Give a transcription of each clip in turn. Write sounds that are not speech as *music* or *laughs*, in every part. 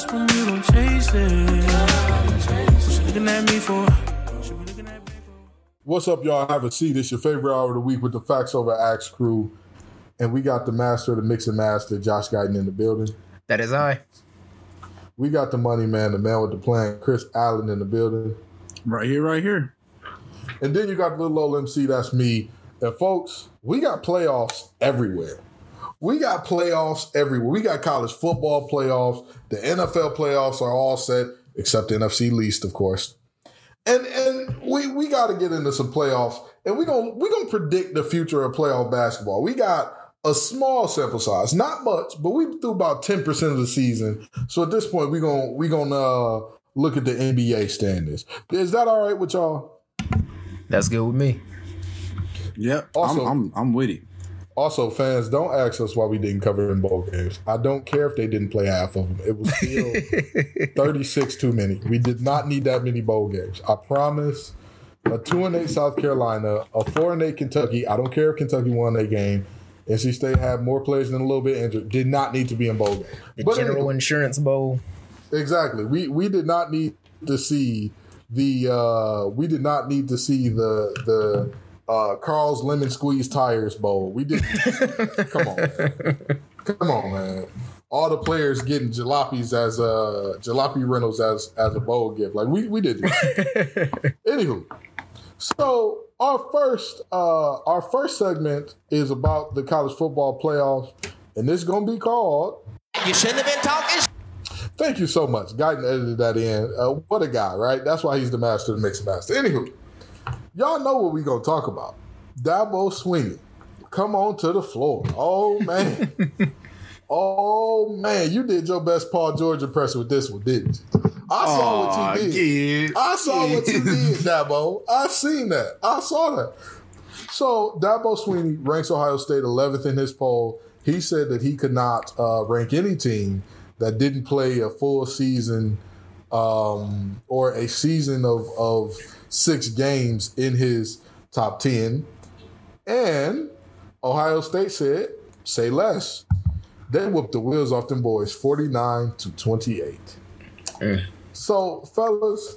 grasp when you don't chase it. What you looking at me for? What you looking at me for? What's up, y'all? Have a seat. It's your favorite hour of the week with the Facts Over Axe crew. And we got the master of the mix and master, Josh Guyton, in the building. That is I. We got the money man, the man with the plan, Chris Allen, in the building. Right here, right here. And then you got the little old MC, that's me. And folks, we got playoffs everywhere. We got playoffs everywhere. We got college football playoffs. The NFL playoffs are all set, except the NFC least, of course. And and we we got to get into some playoffs, and we gonna we gonna predict the future of playoff basketball. We got a small sample size, not much, but we through about ten percent of the season. So at this point, we gonna we gonna uh, look at the NBA standings. Is that all right with y'all? That's good with me. Yep. Also- I'm, I'm I'm with it. Also, fans, don't ask us why we didn't cover in bowl games. I don't care if they didn't play half of them. It was still *laughs* 36 too many. We did not need that many bowl games. I promise. A 2 and 8 South Carolina, a 4 and 8 Kentucky. I don't care if Kentucky won that game. NC State had more players than a little bit injured. Did not need to be in bowl games. The But General anyway, Insurance Bowl. Exactly. We we did not need to see the uh we did not need to see the the uh Carl's lemon squeeze tires bowl. We didn't *laughs* come on. Man. Come on, man. All the players getting jalopies as uh jalopy rentals as as a bowl gift. Like we we did this. *laughs* Anywho. So our first uh our first segment is about the college football playoffs, and it's gonna be called You shouldn't have been talking Thank you so much. Guyton edited that in. Uh, what a guy, right? That's why he's the master of the mix master. Anywho, y'all know what we gonna talk about. Dabo Swinney, come on to the floor. Oh man, *laughs* oh man, you did your best Paul George impression with this one, didn't you? I saw Aw, what you did. kid. I saw what you did, Dabo. I seen that. I saw that. So Dabo Swinney ranks Ohio State 11th in his poll. He said that he could not uh, rank any team that didn't play a full season um, or a season of, of six games in his top 10. And Ohio State said, say less. They whooped the wheels off them boys 49 to 28. Eh. So, fellas,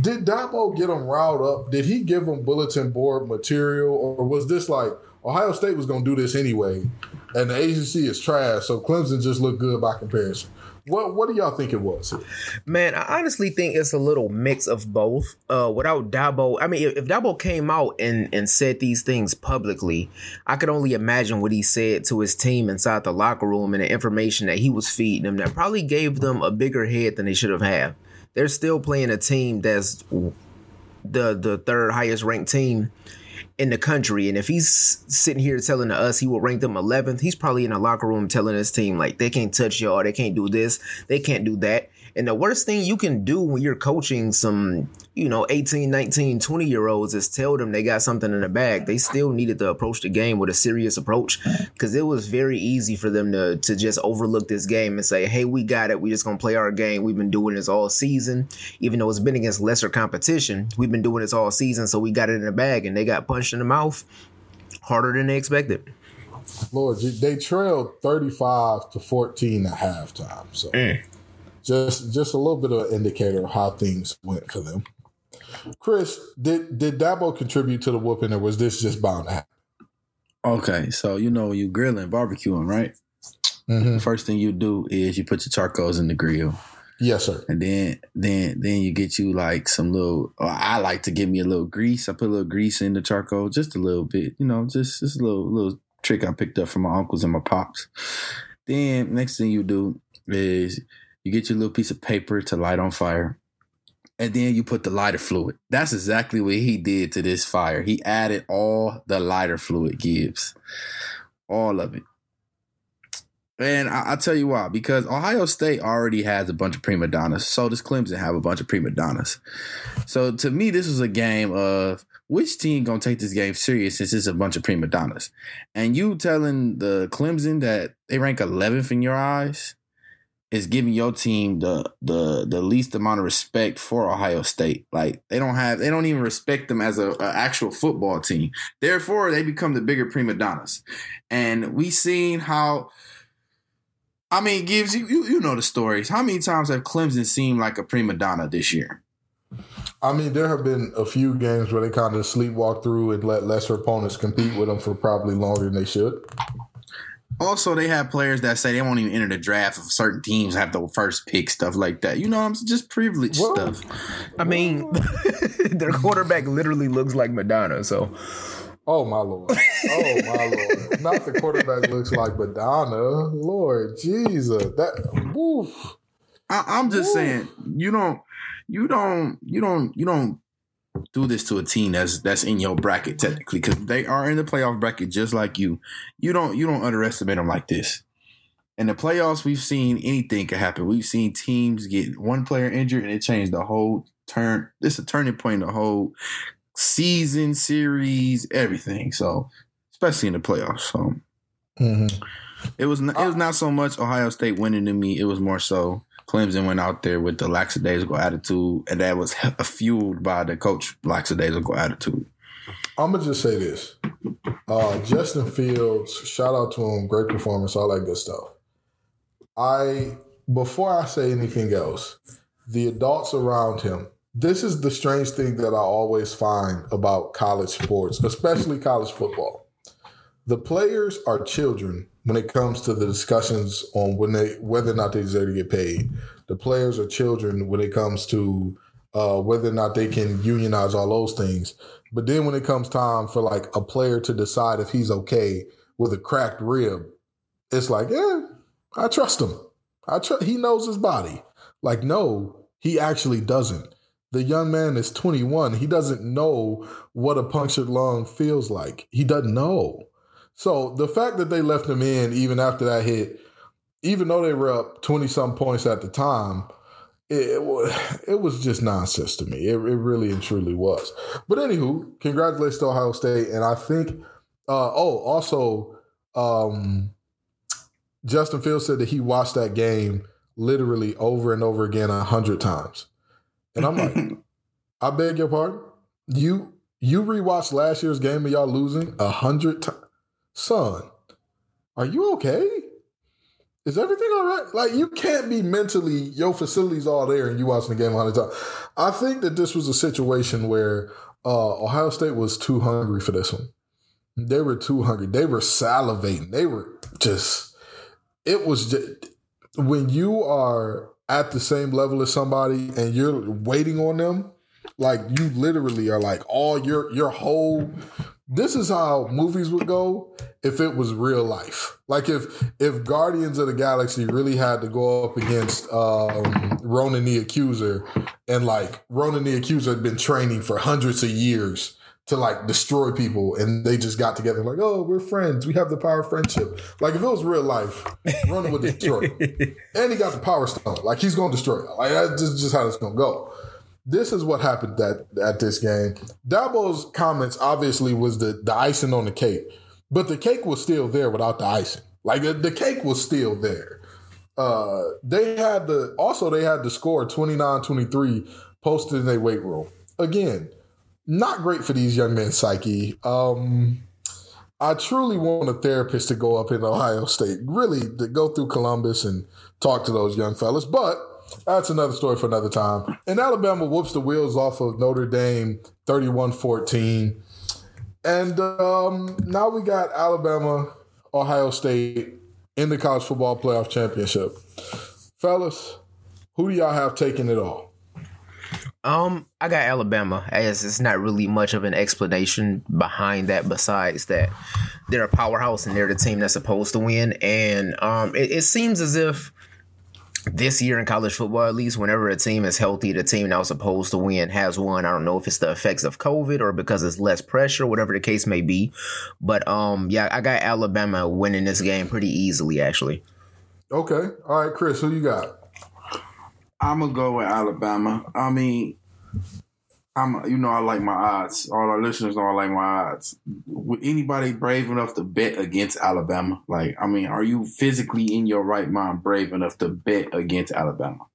did Dabo get them riled up? Did he give them bulletin board material, or was this like Ohio State was going to do this anyway, and the ACC is trash, so Clemson just looked good by comparison? What What do y'all think it was? Man, I honestly think it's a little mix of both. Uh, without Dabo, I mean, if, if Dabo came out and and said these things publicly, I could only imagine what he said to his team inside the locker room and the information that he was feeding them. That probably gave them a bigger head than they should have had. They're still playing a team that's the the third highest ranked team in the country. And if he's sitting here telling us he will rank them 11th, he's probably in a locker room telling his team, like, they can't touch y'all, they can't do this, they can't do that. And the worst thing you can do when you're coaching some, you know, 18, 19, 20 year olds is tell them they got something in the bag. They still needed to approach the game with a serious approach because it was very easy for them to, to just overlook this game and say, hey, we got it. We just going to play our game. We've been doing this all season. Even though it's been against lesser competition, we've been doing this all season. So we got it in the bag and they got punched in the mouth harder than they expected. Lord, they trailed thirty five to fourteen at halftime. So mm. Just just a little bit of an indicator of how things went for them. Chris, did did Dabo contribute to the whooping, or was this just bound to happen? Okay, so you know you grilling, barbecuing, right? Mhm. The first thing you do is you put your charcoals in the grill, Yes, sir. and then then then you get you like some little. I like to give me a little grease. I put a little grease in the charcoal, just a little bit. You know, just just a little little trick I picked up from my uncles and my pops. Then next thing you do is you get your little piece of paper to light on fire. And then you put the lighter fluid. That's exactly what he did to this fire. He added all the lighter fluid, gives, All of it. And I, I'll tell you why. Because Ohio State already has a bunch of prima donnas. So does Clemson have a bunch of prima donnas. So to me, this was a game of which team gonna take this game serious since it's a bunch of prima donnas. And you telling the Clemson that they rank 11th in your eyes is giving your team the the the least amount of respect for Ohio State. Like they don't have they don't even respect them as a, a actual football team. Therefore, they become the bigger prima donnas. And we seen how I mean, gives you, you you know the stories. How many times have Clemson seemed like a prima donna this year? I mean, there have been a few games where they kind of sleepwalk through and let lesser opponents compete with them for probably longer than they should. Also, they have players that say they won't even enter the draft if certain teams have the first pick, stuff like that. You know, I'm just privileged Well, stuff. I mean, *laughs* their quarterback literally looks like Madonna. So Oh my lord! Oh my lord! Not the quarterback looks like Madonna. Lord Jesus, that woof. I, I'm just saying, you don't, you don't, you don't, you don't do this to a team that's that's in your bracket technically because they are in the playoff bracket just like you. You don't, you don't underestimate them like this. In the playoffs, we've seen anything can happen. We've seen teams get one player injured and it changed the whole turn. This is a turning point in the whole season, series, everything. So, especially in the playoffs. So, Mm-hmm. it was not, it was not so much Ohio State winning to me. It was more so Clemson went out there with the lackadaisical attitude, and that was fueled by the coach lackadaisical attitude. I'm gonna just say this: uh, Justin Fields, shout out to him, great performance, all that good stuff. I before I say anything else, the adults around him. This is the strange thing that I always find about college sports, especially college football. The players are children when it comes to the discussions on when they whether or not they deserve to get paid. The players are children when it comes to uh, whether or not they can unionize all those things. But then when it comes time for like a player to decide if he's okay with a cracked rib, it's like, yeah, I trust him. I tr- he knows his body. Like, no, he actually doesn't. The young man is 21. He doesn't know what a punctured lung feels like. He doesn't know. So the fact that they left him in even after that hit, even though they were up 20 some points at the time, it, it, it was just nonsense to me. It, it really and truly was. But anywho, congratulations to Ohio State. And I think, uh, oh, also, um, Justin Fields said that he watched that game literally over and over again a hundred times. And I'm like, *laughs* I beg your pardon? You you rewatched last year's game and y'all losing a hundred times? Son, are you okay? Is everything all right? Like you can't be mentally your facility's all there and you watching the game a hundred times. I think that this was a situation where uh, Ohio State was too hungry for this one. They were too hungry. They were salivating. They were just. It was just when you are at the same level as somebody and you're waiting on them, like you literally are like all your your whole. This is how movies would go if it was real life. Like if if Guardians of the Galaxy really had to go up against um, Ronan the Accuser, and like Ronan the Accuser had been training for hundreds of years to like destroy people, and they just got together like, oh, we're friends. We have the power of friendship. Like if it was real life, Ronan would destroy. *laughs* and he got the power stone. Like he's going to destroy. It. Like that's just, just how it's going to go. This is what happened at at this game. Dabo's comments obviously was the the icing on the cake, but the cake was still there without the icing. Like the, the cake was still there. Uh, they had the also they had the score 29-23 posted in their weight room. Again, not great for these young men's psyche. Um, I truly want a therapist to go up in Ohio State, really to go through Columbus and talk to those young fellas. But that's another story for another time. And Alabama whoops the wheels off of Notre Dame 31 14. And um, now we got Alabama, Ohio State in the college football playoff championship. Fellas, who do y'all have taking it all? Um, I got Alabama as it's not really much of an explanation behind that besides that they're a powerhouse and they're the team that's supposed to win. And um, it, it seems as if this year in college football, at least, whenever a team is healthy, the team that was supposed to win has won. I don't know if it's the effects of COVID or because it's less pressure, whatever the case may be. But um, yeah, I got Alabama winning this game pretty easily, actually. Okay. All right, Chris, who you got? I'm gonna go with Alabama. I mean, I'm you know I like my odds. All our listeners know I like my odds. Would anybody brave enough to bet against Alabama? Like, I mean, are you physically in your right mind brave enough to bet against Alabama?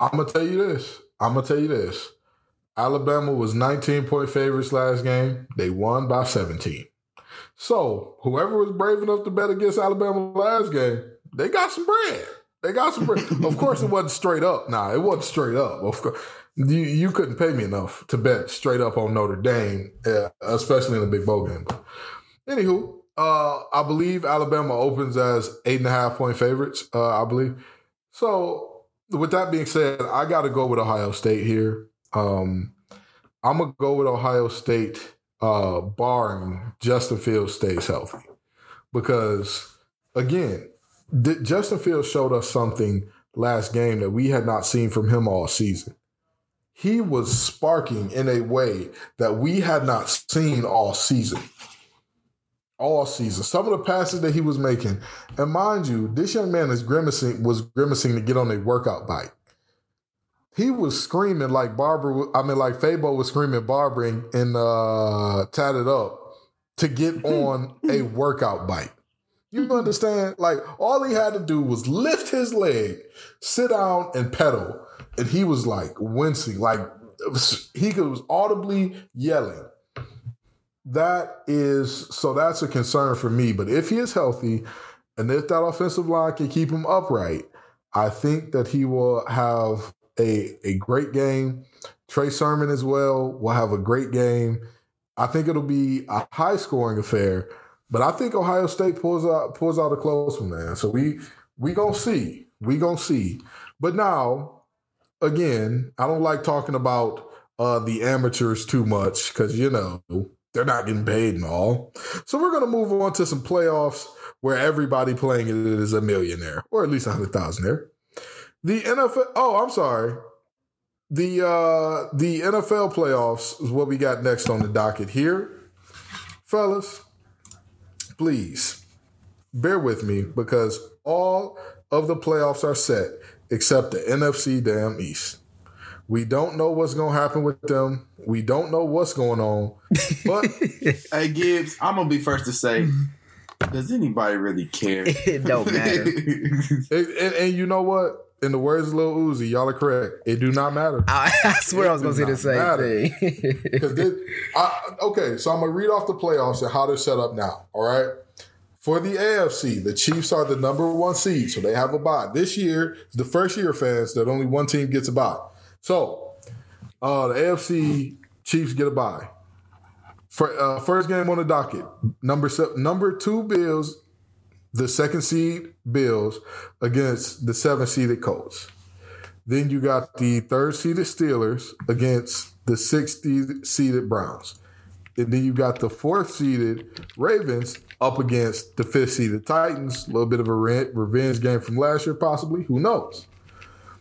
I'm gonna tell you this. I'm gonna tell you this. Alabama was 19 point favorites last game. They won by 17. So whoever was brave enough to bet against Alabama last game, they got some bread. They got some. bread. *laughs* of course, it wasn't straight up. Nah, it wasn't straight up. Of course, you you couldn't pay me enough to bet straight up on Notre Dame, uh, especially in a big bowl game. Anywho, uh, I believe Alabama opens as eight and a half point favorites. Uh, I believe. So, with that being said, I got to go with Ohio State here. Um, I'm gonna go with Ohio State, uh, barring Justin Fields stays healthy, because again, Justin Fields showed us something last game that we had not seen from him all season. He was sparking in a way that we had not seen all season. All season. Some of the passes that he was making, and mind you, this young man is grimacing was grimacing to get on a workout bike. He was screaming like Barbara. I mean, like Fabo was screaming Barbara and, and uh, tatted up to get hmm. on a hmm. workout bike. You hmm. understand? Like all he had to do was lift his leg, sit down, and pedal, and he was like wincing, like he was audibly yelling. That is so. That's a concern for me. But if he is healthy, and if that offensive line can keep him upright, I think that he will have a a great game. Trey Sermon as well will have a great game. I think it'll be a high scoring affair. But I think Ohio State pulls out pulls out a close one, man. So we we gonna see. We gonna see. But now, again, I don't like talking about uh, the amateurs too much because you know they're not getting paid and all. So we're gonna move on to some playoffs where everybody playing it is a millionaire or at least a hundred thousandaire. The NFL. Oh, I'm sorry. The uh, the NFL playoffs is what we got next on the docket here, fellas please bear with me because all of the playoffs are set except the NFC damn East. We don't know what's going to happen with them. We don't know what's going on. But *laughs* hey Gibbs, I'm gonna be first to say, does anybody really care? *laughs* it don't matter. *laughs* and, and, and, you know what? In the words of Lil Uzi, y'all are correct. It do not matter. I, I swear it I was going to say the same matter. thing. Because okay, so I'm gonna read off the playoffs and how they're set up now. All right. For the AFC, the Chiefs are the number one seed, so they have a bye. This year the first year, fans, that only one team gets a bye. So uh, the AFC Chiefs get a bye. For uh, first game on the docket, number seven, number two Bills the second seed Bills against the seven seeded Colts. Then you got the third seeded Steelers against the sixth seeded Browns. And then you got the fourth seeded Ravens up against the fifth seeded Titans. A little bit of a re- revenge game from last year, possibly. Who knows?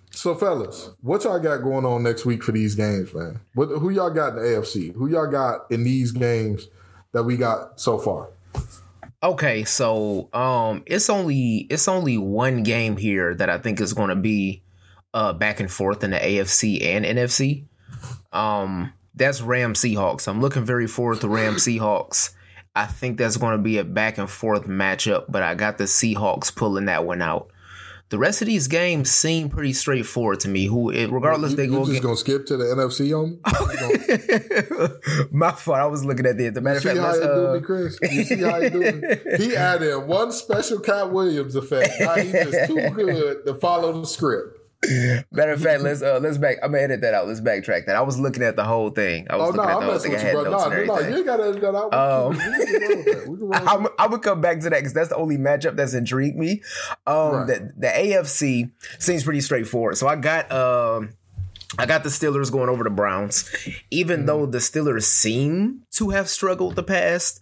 So, fellas, what y'all got going on next week for these games, man? What, who y'all got in the AFC? Who y'all got in these games that we got so far? Okay, so um it's only it's only one game here that I think is going to be uh back and forth in the AFC and NFC. Um that's Ram Seahawks. I'm looking very forward to Ram Seahawks. I think that's going to be a back and forth matchup, but I got the Seahawks pulling that one out. The rest of these games seem pretty straightforward to me. Who, regardless, you, they you go. just gonna skip to the NFC on me? My fault. I was looking at the. The matter of fact, how you uh... do me, Chris. You see how you do *laughs* He added one special Katt Williams effect. Now he's just too good to follow the script. *laughs* Matter of fact, let's uh, let's back. I'm gonna edit that out. Let's backtrack that. I was looking at the whole thing. I was oh, looking no, at the whole thing. I had notes and. No, you gotta edit that out. Um, I'm, I'm gonna come back to that because that's the only matchup that's intrigued me. Um, right. the, the AFC seems pretty straightforward. So I got um. I got the Steelers going over the Browns, even mm. though the Steelers seem to have struggled the past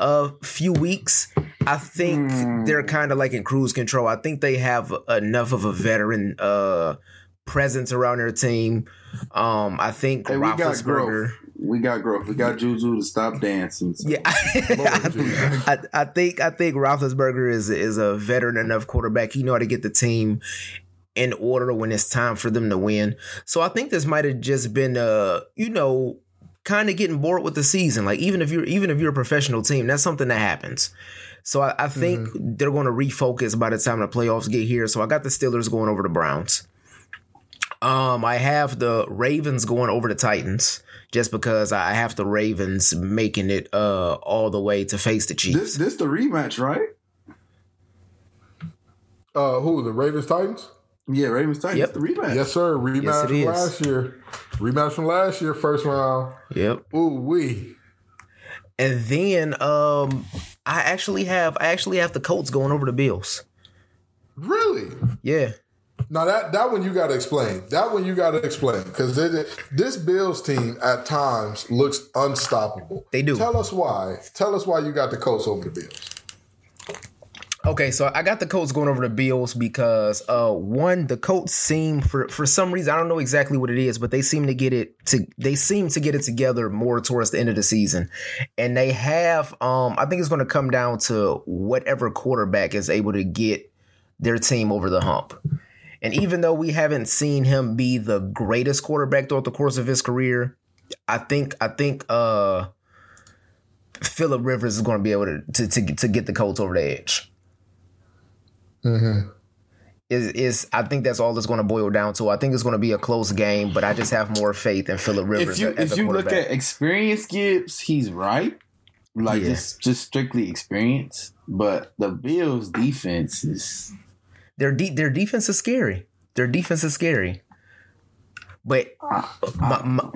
a few weeks. I think mm. they're kind of like in cruise control. I think they have enough of a veteran uh, presence around their team. Um, I think hey, we got growth. We got growth. We got Juju to stop dancing. So. Yeah, *laughs* I, I, think I think Roethlisberger is is a veteran enough quarterback. He know how to get the team in order when it's time for them to win. So I think this might have just been a you know kind of getting bored with the season. Like even if you're even if you're a professional team, that's something that happens. So I, I think mm-hmm. they're going to refocus by the time the playoffs get here. So I got the Steelers going over the Browns. Um, I have the Ravens going over the Titans just because I have the Ravens making it uh all the way to face the Chiefs. This this the rematch, right? Uh, who the Ravens Titans? Yeah, Ravens Titans. Yep. The rematch. Yes, sir. Rematch Yes, from is. last year. Rematch from last year, first round. Yep. Ooh wee. And then um I actually have I actually have the Colts going over the Bills. Really? Yeah. Now that that one you got to explain. That one you got to explain because this Bills team at times looks unstoppable. They do. Tell us why. Tell us why you got the Colts over the Bills. Okay, so I got the Colts going over the Bills because uh one, the Colts seem for for some reason I don't know exactly what it is, but they seem to get it to they seem to get it together more towards the end of the season. And they have um I think it's gonna come down to whatever quarterback is able to get their team over the hump. And even though we haven't seen him be the greatest quarterback throughout the course of his career, I think I think uh Philip Rivers is going to be able to, to to to get the Colts over the edge. Mm-hmm. Is is I think that's all it's going to boil down to. I think it's going to be a close game, but I just have more faith in Philip Rivers. If you as if a you look at experience, Gibbs, he's right. Like Yeah. just just strictly experience. But the Bills defense is their de- their defense is scary. Their defense is scary. But my, my,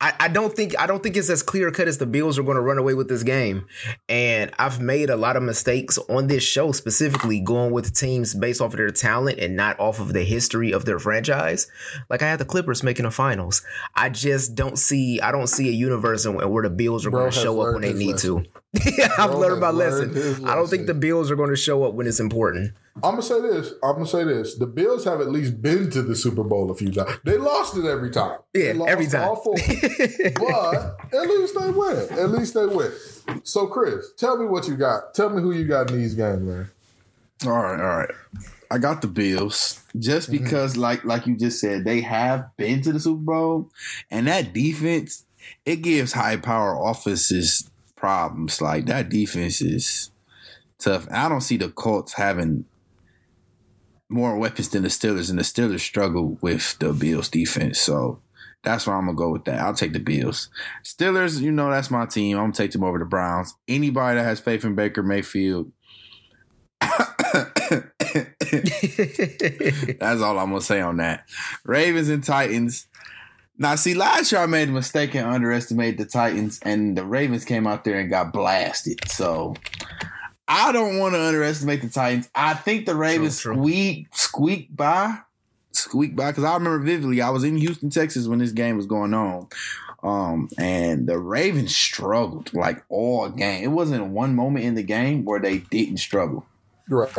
I, I don't think I don't think it's as clear cut as the Bills are going to run away with this game. And I've made a lot of mistakes on this show, specifically going with teams based off of their talent and not off of the history of their franchise. Like I had the Clippers making the finals. I just don't see I don't see a universe in where the Bills are going to show up when they need to. *laughs* yeah, I've Bro learned my learned lesson. I don't think the Bills are going to show up when it's important. I'm gonna say this. I'm gonna say this. The Bills have at least been to the Super Bowl a few times. They lost it every time. They Yeah, lost every time. All four. *laughs* but at least they win. At least they win. So, Chris, tell me what you got. Tell me who you got in these games, man. all right, all right. I got the Bills just mm-hmm. because, like, like you just said, they have been to the Super Bowl, and that defense it gives high power offenses problems. Like that defense is tough. I don't see the Colts having more weapons than the Steelers, and the Steelers struggle with the Bills defense. So that's where I'm gonna go with that. I'll take the Bills. Steelers, you know, that's my team. I'm gonna take them over the Browns. Anybody that has faith in Baker Mayfield. *coughs* *laughs* That's all I'm gonna say on that. Ravens and Titans. Now, see, last year I made a mistake and underestimated the Titans, and the Ravens came out there and got blasted. So I don't want to underestimate the Titans. I think the Ravens True, true. squeak squeak by, squeak by. Because I remember vividly, I was in Houston, Texas when this game was going on. Um, and the Ravens struggled like all game. It wasn't one moment in the game where they didn't struggle. Right.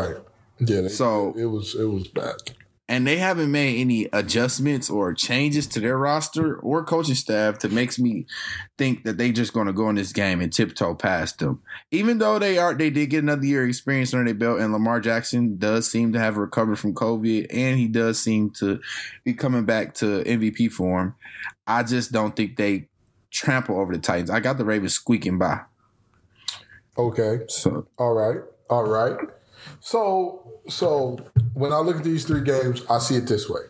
Yeah. They, So- it was it was bad. And they haven't made any adjustments or changes to their roster or coaching staff that makes me think that they just going to go in this game and tiptoe past them. Even though they are, they did get another year experience under their belt, and Lamar Jackson does seem to have recovered from COVID, and he does seem to be coming back to MVP form. I just don't think they trample over the Titans. I got the Ravens squeaking by. Okay. So All right. All right. So so when I look at these three games, I see it this way.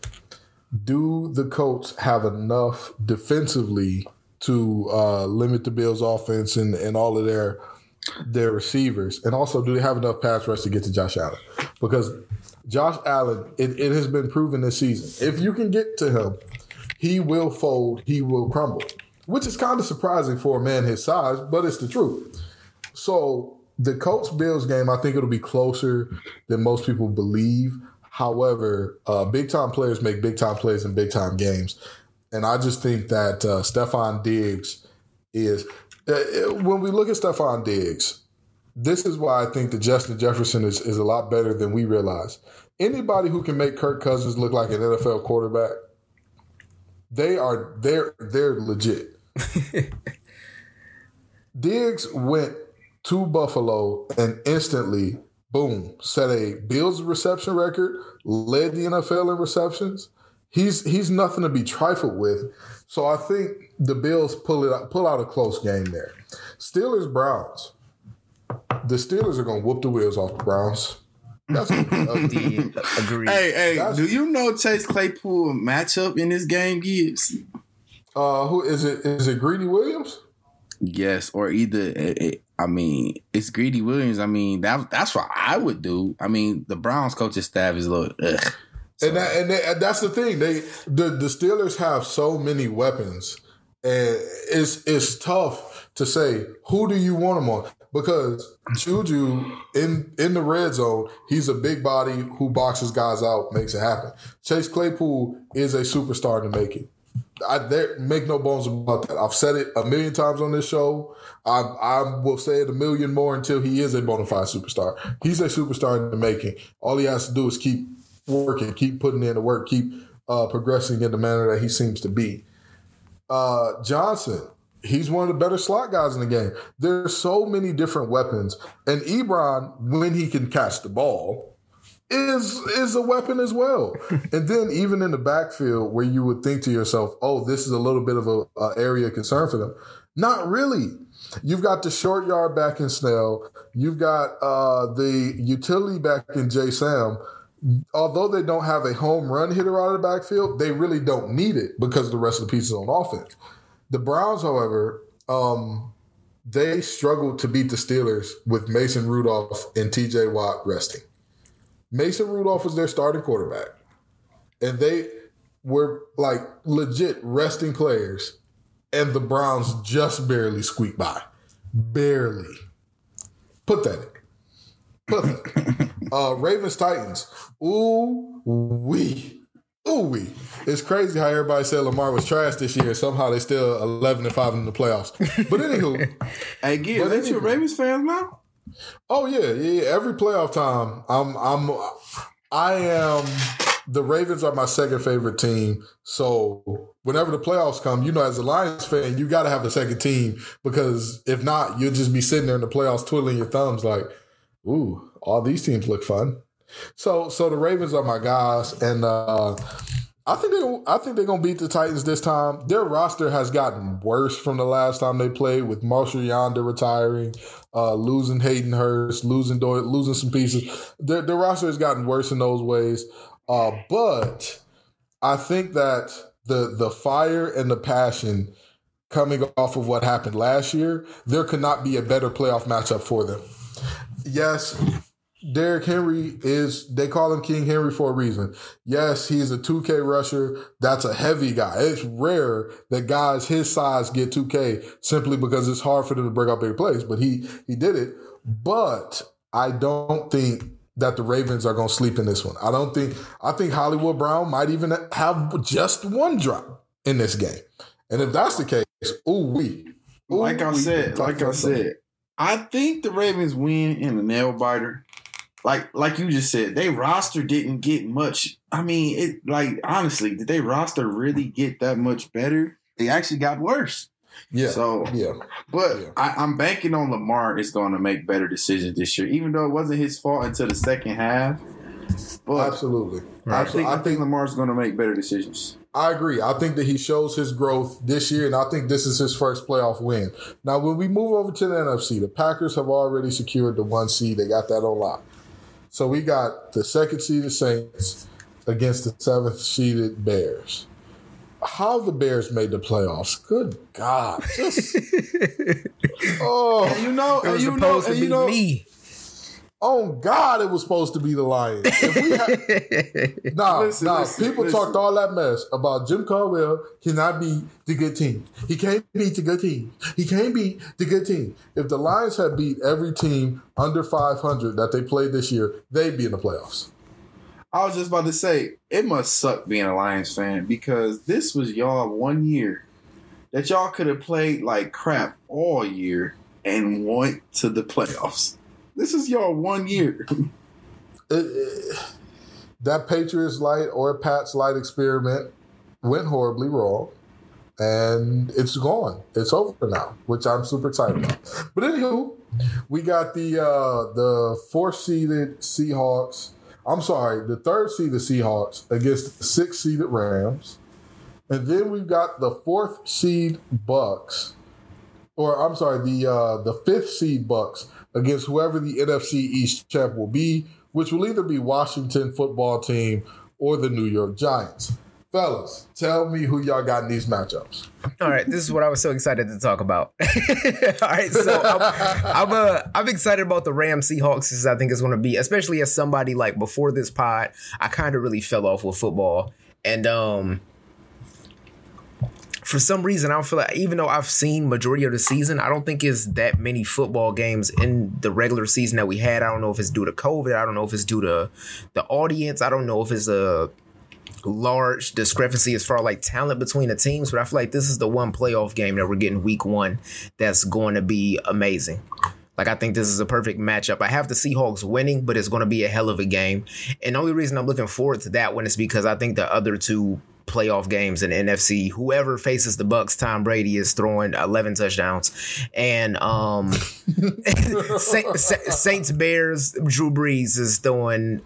Do the Colts have enough defensively to uh, limit the Bills' offense and, and all of their their receivers? And also, do they have enough pass rush to get to Josh Allen? Because Josh Allen, it, it has been proven this season. If you can get to him, he will fold, he will crumble. Which is kind of surprising for a man his size, but it's the truth. So the Colts Bills game, I think it'll be closer than most people believe. However, uh, big time players make big time plays in big time games, and I just think that uh, Stefon Diggs is. Uh, uh, when we look at Stefon Diggs, this is why I think that Justin Jefferson is, is a lot better than we realize. Anybody who can make Kirk Cousins look like an NFL quarterback, they are they're they're legit. *laughs* Diggs went to Buffalo and instantly, boom, set a Bills reception record, led the NFL in receptions. He's he's nothing to be trifled with. So I think the Bills pull it out, pull out a close game there. Steelers Browns. The Steelers are gonna whoop the wheels off the Browns. That's gonna be *laughs* ugly. The, agreed. hey, hey, That's- do you know Chase Claypool matchup in this game, Gibbs? Uh, who is it? Is it Greedy Williams? Yes, or either eh, eh, I mean, it's Greedy Williams. I mean, that that's what I would do. I mean, the Browns coaching staff is a little. Ugh. And that, and, they, and that's the thing. They the, the Steelers have so many weapons, and it's it's tough to say who do you want them on because Juju in in the red zone, he's a big body who boxes guys out, makes it happen. Chase Claypool is a superstar to make it. I there, make no bones about that. I've said it a million times on this show. I, I will say it a million more until he is a bona fide superstar. He's a superstar in the making. All he has to do is keep working, keep putting in the work, keep uh, progressing in the manner that he seems to be. Uh, Johnson, he's one of the better slot guys in the game. There's so many different weapons, and Ebron, when he can catch the ball, is is a weapon as well. *laughs* and then even in the backfield, where you would think to yourself, "Oh, this is a little bit of a, a area of concern for them," not really. You've got the short yard back in Snell. You've got uh, the utility back in Jay Sam although they don't have a home run hitter out of the backfield, they really don't need it because the rest of the pieces on offense. The Browns, however, um, they struggled to beat the Steelers with Mason Rudolph and TJ Watt resting. Mason Rudolph was their starting quarterback, and they were like legit resting players, and the Browns just barely squeaked by. Barely. Pathetic. Pathetic. *laughs* uh, Ravens Titans. Ooh wee. Ooh wee. It's crazy how everybody said Lamar was trash this year. Somehow they still eleven and five in the playoffs. But anywho, Hey, Gil, But ain't you a. Ravens fan now? Oh yeah, yeah. Every playoff time, I'm I'm I am the Ravens are my second favorite team. So whenever the playoffs come, you know, as a Lions fan, you got to have a second team because if not, you'll just be sitting there in the playoffs twiddling your thumbs like, ooh, all these teams look fun. So so the Ravens are my guys, and uh, I think they I think they're gonna beat the Titans this time. Their roster has gotten worse from the last time they played, with Marshal Yanda retiring, uh, losing Hayden Hurst, losing Doyle, losing some pieces. Their, their roster has gotten worse in those ways. Uh, but I think that the the fire and the passion coming off of what happened last year, there could not be a better playoff matchup for them. Yes, Derrick Henry is, they call him King Henry for a reason. Yes, he's a 2K rusher. That's a heavy guy. It's rare that guys his size get 2K simply because it's hard for them to break out big plays, but he, he did it. But I don't think that the Ravens are going to sleep in this one. I don't think, I think Hollywood Brown might even have just one drop in this game. And if that's the case, ooh, we. Like I said, like I said, I think the Ravens win in a nail biter. Like like you just said, they roster didn't get much. I mean, it like honestly, did they roster really get that much better? They actually got worse. Yeah. So, yeah. but Yeah. I, I'm banking on Lamar is going to make better decisions this year, even though it wasn't his fault until the second half. But Absolutely. I think. I think Lamar's going to make better decisions. I agree. I think that he shows his growth this year, and I think this is his first playoff win. Now, when we move over to the NFC, the Packers have already secured the one seed. They got that on lock. So we got the second seeded Saints against the seventh seeded Bears. How the Bears made the playoffs? Good God! Just, *laughs* oh, You know, It was you know, to and be you know, me. Oh God! It was supposed to be the Lions. If we *laughs* Nah, Listen, nah. listen, people listen. talked all that mess about Jim Caldwell cannot beat the good team. He can't beat the good team. He can't beat the good team. If the Lions had beat every team under 500 that they played this year, they'd be in the playoffs. I was just about to say, it must suck being a Lions fan because this was y'all one year that y'all could have played like crap all year and went to the playoffs. This is y'all one year. *laughs* It- that Patriots light or Pats light experiment went horribly wrong. And it's gone. It's over now, which I'm super excited about. But anywho, we got the uh the fourth seeded Seahawks. I'm sorry, the third seeded Seahawks against the sixth seeded Rams. And then we've got the fourth seed Bucks. Or I'm sorry, the uh the fifth seed Bucks against whoever the NFC East champ will be, which will either be Washington football team or the New York Giants. Fellas, tell me who y'all got in these matchups. All right, this is what I was so excited to talk about. *laughs* All right, so I'm I'm, uh, I'm excited about the Rams Seahawks because I think it's going to be, especially as somebody like before this pod, I kind of really fell off with football, and um, for some reason I don't feel like even though I've seen majority of the season, I don't think it's that many football games in the regular season that we had. I don't know if it's due to COVID. I don't know if it's due to the audience. I don't know if it's a large discrepancy as far like talent between the teams, but I feel like this is the one playoff game that we're getting week one that's going to be amazing. Like I think this is a perfect matchup. I have the Seahawks winning, but it's going to be a hell of a game. And the only reason I'm looking forward to that one is because I think the other two playoff games in NFC, whoever faces the Bucks, Tom Brady is throwing 11 touchdowns, and um, *laughs* Saints Bears, Drew Brees is throwing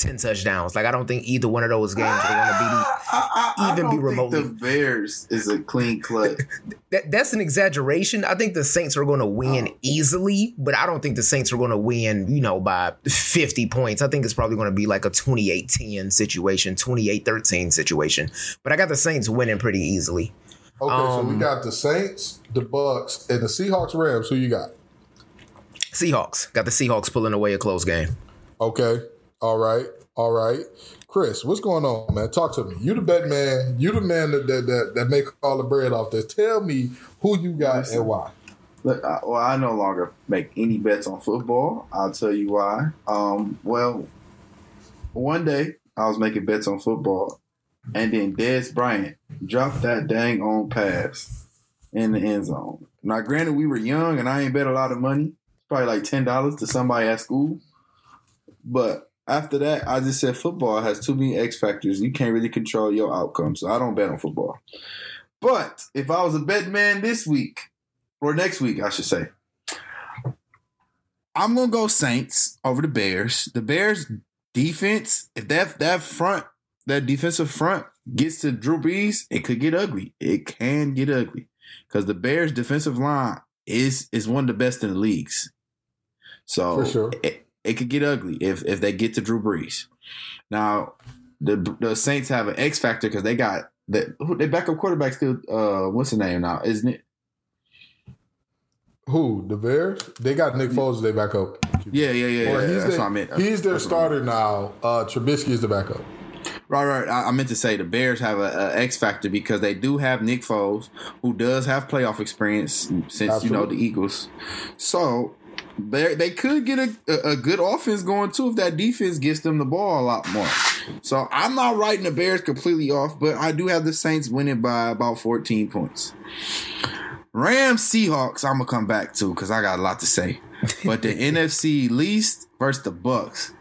10 touchdowns. Like I don't think either one of those games are going to be *laughs* I, I, even I be don't remotely. Think the Bears is a clean cut. *laughs* that, that's an exaggeration. I think the Saints are going to win Oh. easily, but I don't think the Saints are going to win, you know, by 50 points. I think it's probably going to be like a 28-10 situation, 28-13 situation. But I got the Saints winning pretty easily. Okay, so we Um, got the Saints, the Bucks, and the Seahawks Rams. Who you got? Seahawks. Got the Seahawks pulling away a close game. Okay. All right. All right. Chris, what's going on, man? Talk to me. You the bet man. You the man that that, that, that make all the bread off this. Tell me who you got and why. Look, I, well, I no longer make any bets on football. I'll tell you why. Um, well, one day I was making bets on football, and then Dez Bryant dropped that dang on pass in the end zone. Now, granted, we were young, and I ain't bet a lot of money. It's probably like ten dollars to somebody at school. But after that, I just said football has too many X factors. You can't really control your outcome, so I don't bet on football. But if I was a bet man this week, or next week, I should say. I'm gonna go Saints over the Bears. The Bears defense, if that that front, that defensive front gets to Drew Brees, it could get ugly. It can get ugly because the Bears defensive line is is one of the best in the leagues. So For sure. it, it could get ugly if if they get to Drew Brees. Now the the Saints have an X factor because they got the their backup quarterback still. Uh, what's the name now? Isn't it? Who? The Bears? They got Nick Foles as their backup. Yeah, yeah, yeah. Yeah. he's That's their, what I meant. He's their That's what I meant. starter now. Uh, Trubisky is the backup. Right, right. I, I meant to say the Bears have a, a X factor because they do have Nick Foles, who does have playoff experience since you know the Eagles. So they they could get a, a, good offense going too if that defense gets them the ball a lot more. So I'm not writing the Bears completely off, but I do have the Saints winning by about 14 points. Rams Seahawks, I'm gonna come back to because I got a lot to say. But the *laughs* NFC least versus the Bucks.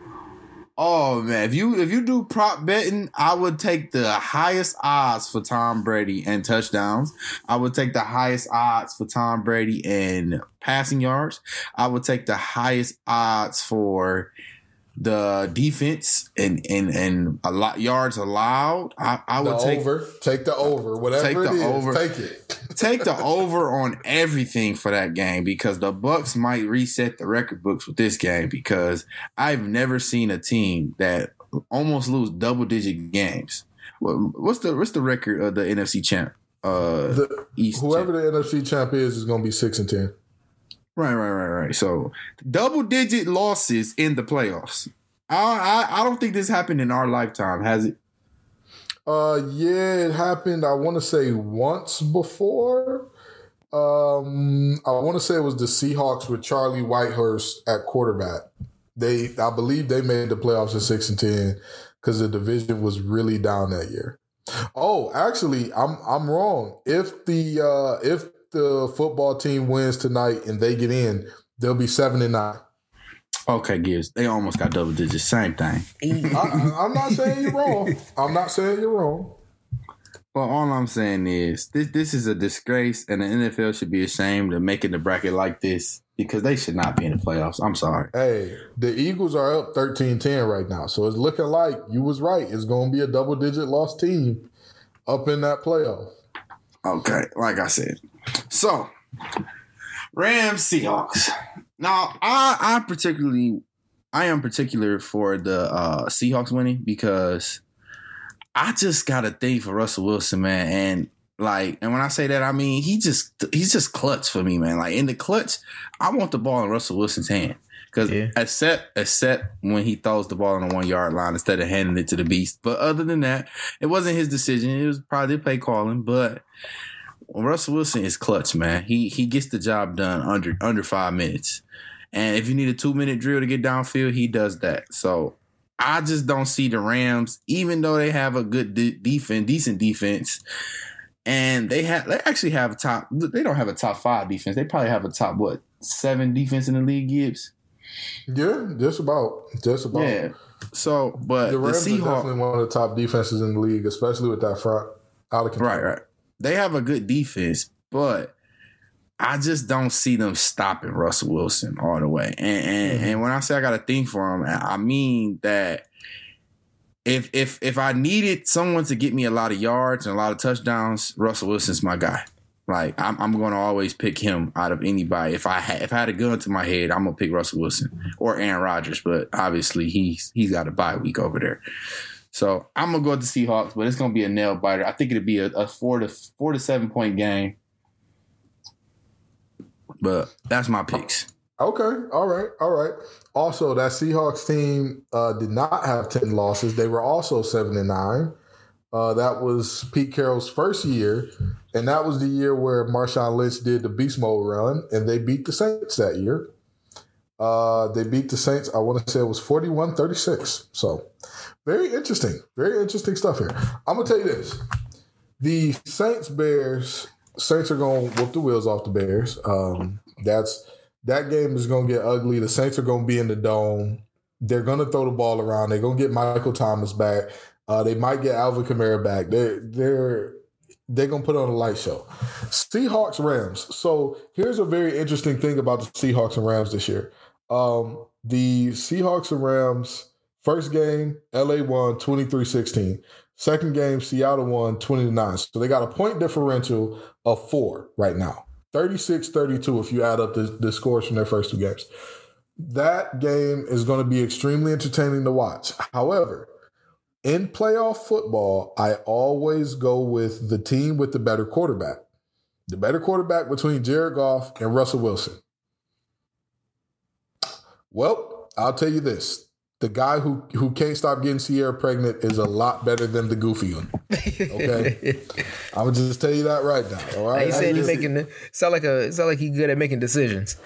Oh man, if you if you do prop betting, I would take the highest odds for Tom Brady and touchdowns. I would take the highest odds for Tom Brady and passing yards. I would take the highest odds for the defense and and and a lot yards allowed. I, I The would take over. Take the over. Whatever Take the is, over. take it. *laughs* take the over on everything for that game because the Bucks might reset the record books with this game because I've never seen a team that almost lose double digit games. What's the what's the record of the NFC champ? Uh, The, East whoever champ? the NFC champ is is going to be six and ten. Right, right, right, right. So double digit losses in the playoffs. I, I I don't think this happened in our lifetime, has it? Uh, yeah, it happened. I want to say once before. Um, I want to say it was the Seahawks with Charlie Whitehurst at quarterback. They, I believe, they made the playoffs at six and ten because the division was really down that year. Oh, actually, I'm I'm wrong. If the uh, if the football team wins tonight and they get in, they'll be seven and nine. Okay, Gibbs. They almost got double digits. Same thing. *laughs* I, I, I'm not saying you're wrong. I'm not saying you're wrong. Well, all I'm saying is this this is a disgrace, and the NFL should be ashamed of making the bracket like this because they should not be in the playoffs. I'm sorry. Hey, the Eagles are up 13-10 right now. So it's looking like you was right. It's going to be a double-digit loss team up in that playoff. Okay, like I said. So, Rams Seahawks. Now, I I particularly I am particular for the uh Seahawks winning because I just got a thing for Russell Wilson, man, and like, and when I say that, I mean he just he's just clutch for me, man. Like in the clutch, I want the ball in Russell Wilson's hand because Yeah. except except when he throws the ball on the one yard line instead of handing it to the beast. But other than that, it wasn't his decision. It was probably play calling, but. Russell Wilson is clutch, man. He he gets the job done under under five minutes, and if you need a two minute drill to get downfield, he does that. So I just don't see the Rams, even though they have a good de- defense, decent defense, and they have they actually have a top. They don't have a top five defense. They probably have a top what seven defense in the league. Gibbs, Yeah, just about, just about. yeah. So, but The the, Rams are definitely one of the top defenses in the league, especially with that front out of control. right, right, they have a good defense, but. I just don't see them stopping Russell Wilson all the way. And and, mm-hmm. and when I say I got a thing for him, I mean that if if if I needed someone to get me a lot of yards and a lot of touchdowns, Russell Wilson's my guy. Like I'm, I'm going to always pick him out of anybody. If I had if I had a gun to my head, I'm gonna pick Russell Wilson or Aaron Rodgers. But obviously he's he's got a bye week over there. So I'm gonna go with the Seahawks, but it's gonna be a nail biter. I think it'll be a, a four to four to seven point game. But that's my picks. Okay, all right, all right. Also, that Seahawks team uh, did not have ten losses. They were also seven and nine. Uh, that was Pete Carroll's first year, and that was the year where Marshawn Lynch did the beast mode run, and they beat the Saints that year. Uh, they beat the Saints. I want to say it was 41-36. So, very interesting, very interesting stuff here. I'm gonna tell you this: the Saints Bears Saints are to whoop the wheels off the Bears. Um, that's that game is to get ugly. The Saints are to be in the dome. They're to throw the ball around. They're to get Michael Thomas back. Uh, they might get Alvin Kamara back. They're they're they're to put on a light show. Seahawks Rams. So here's a very interesting thing about the Seahawks and Rams this year. Um, the Seahawks and Rams first game, LA won 23-16. Second game, Seattle won 20 to 9. So they got a point differential of four right now 36 32 if you add up the, the scores from their first two games. That game is going to be extremely entertaining to watch. However, in playoff football, I always go with the team with the better quarterback. The better quarterback between Jared Goff and Russell Wilson. Well, I'll tell you this the guy who who can't stop getting Ciara pregnant is a lot better than the goofy one. Okay, *laughs* I would just tell you that right now. All right, He said I he just- making the, sound like a sound like he good at making decisions.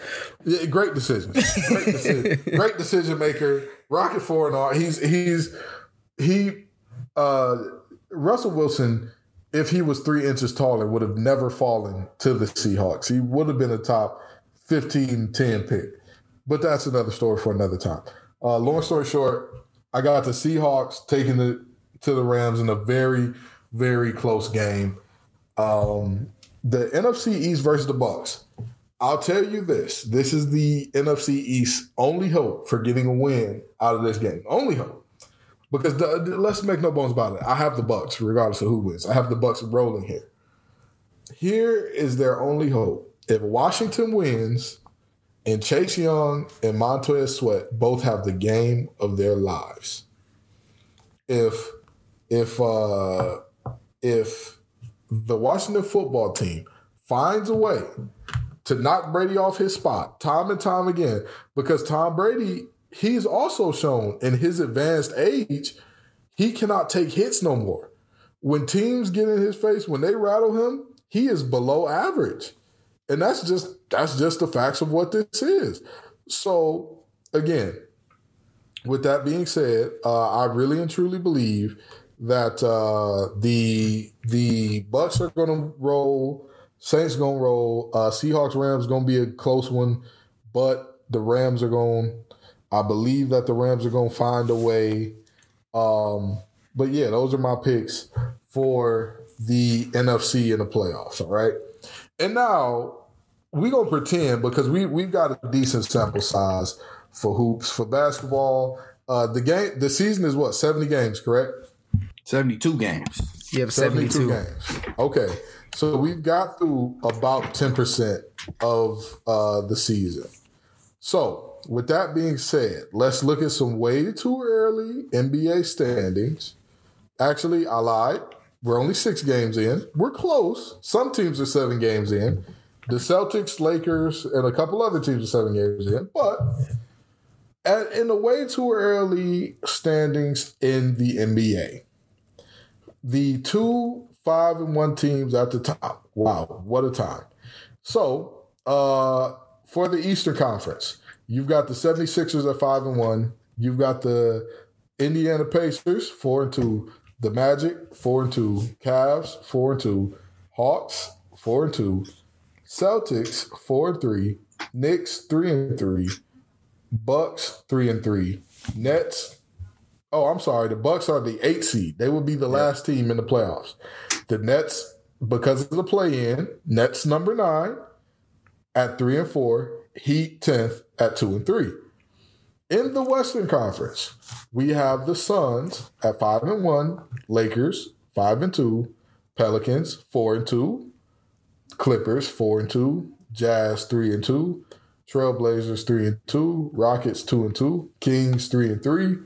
Yeah, great decisions. Great decision. great decision maker. Rocket four and all. He's he's he uh Russell Wilson, if he was three inches taller, would have never fallen to the Seahawks. He would have been a top 15, 10 pick. But that's another story for another time. Uh long story short, I got the Seahawks taking it to the Rams in a very, very close game. Um the NFC East versus the Bucks. I'll tell you this: this is the NFC East only hope for getting a win out of this game. Only hope, because the, the- let's make no bones about it. I have the Bucks, regardless of who wins. I have the Bucks rolling here. Here is their only hope: if Washington wins, and Chase Young and Montez Sweat both have the game of their lives. If if uh if the Washington football team finds a way to knock Brady off his spot time and time again because Tom Brady, he's also shown in his advanced age, he cannot take hits no more. When teams get in his face, when they rattle him, he is below average. And that's just that's just the facts of what this is. So again, with that being said, uh, I really and truly believe that uh, the the Bucks are going to roll, Saints going to roll, uh, Seahawks Rams going to be a close one, but the Rams are going. I believe that the Rams are going to find a way. Um, but yeah, those are my picks for the NFC in the playoffs. All right, and now we gonna pretend because we we've got a decent sample size for hoops for basketball. Uh, the game, the season is what seventy games, correct? 72 games. You have 72 72. games. Okay. So we've got through about 10% of uh, the season. So, with that being said, let's look at some way too early NBA standings Actually, I lied. We're only six games in. We're close. Some teams are seven games in. The Celtics, Lakers, and a couple other teams are seven games in. But at, in the way too early standings in the NBA, the two five and one teams at the top. Wow, what a time. So, uh, for the Eastern Conference, you've got the 76ers at five and one. You've got the Indiana Pacers, four and two. The Magic, four and two. Cavs, four and two. Hawks, four and two. Celtics, four and three. Knicks, three and three. Bucks, three and three. Nets. Oh, I'm sorry. The Bucks are the eight seed. They will be the last team in the playoffs. The Nets, because of the play-in, Nets number nine at three and four. Heat tenth at two and three. In the Western Conference, we have the Suns at five and one, Lakers five and two, Pelicans four and two, Clippers four and two, Jazz three and two, Trailblazers three and two, Rockets two and two, Kings three and three,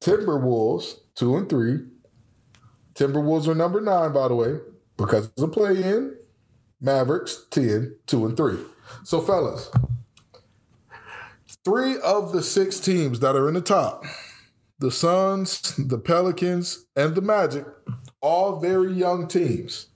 Timberwolves two and three. Timberwolves are number nine, by the way, because of the play in. Mavericks 10, 2 and 3. So, fellas, three of the six teams that are in the top the Suns, the Pelicans, and the Magic, all very young teams.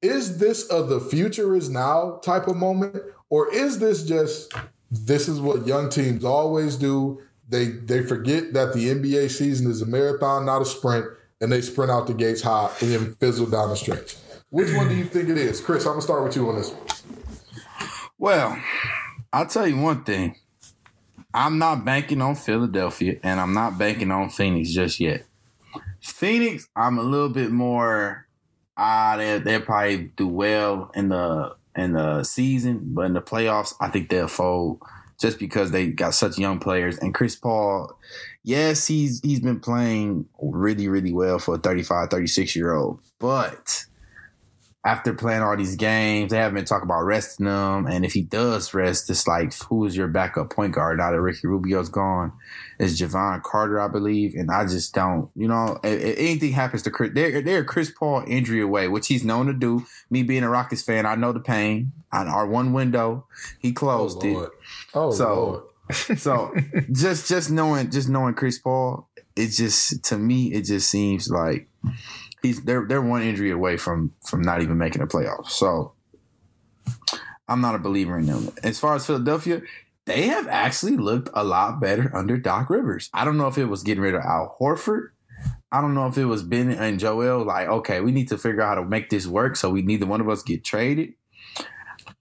Is this a the future is now type of moment? Or is this just this is what young teams always do? They they forget that the NBA season is a marathon, not a sprint, and they sprint out the gates hot and then fizzle down the stretch. Which one do you think it is? Chris, I'm gonna start with you on this one. Well, I'll tell you one thing. I'm not banking on Philadelphia and I'm not banking on Phoenix just yet. Phoenix, I'm a little bit more ah, they they'll probably do well in the in the season, but in the playoffs, I think they'll fold just because they got such young players. And Chris Paul, yes, he's he's been playing really, really well for a 35, 36 year old, but after playing all these games, they haven't been talking about resting him. And if he does rest, it's like, who is your backup point guard now that Ricky Rubio's gone? It's Jevon Carter, I believe. And I just don't, you know, if, if anything happens to Chris, they're, they're Chris Paul injury away, which he's known to do. Me being a Rockets fan, I know the pain. On our one window, he closed oh, it. Oh, So- Lord. *laughs* So just just knowing just knowing Chris Paul, it just to me it just seems like he's they're they're one injury away from from not even making a playoff. So I'm not a believer in them. As far as Philadelphia, they have actually looked a lot better under Doc Rivers. I don't know if it was getting rid of Al Horford. I don't know if it was Ben and Joel like, okay, we need to figure out how to make this work so we neither one of us get traded.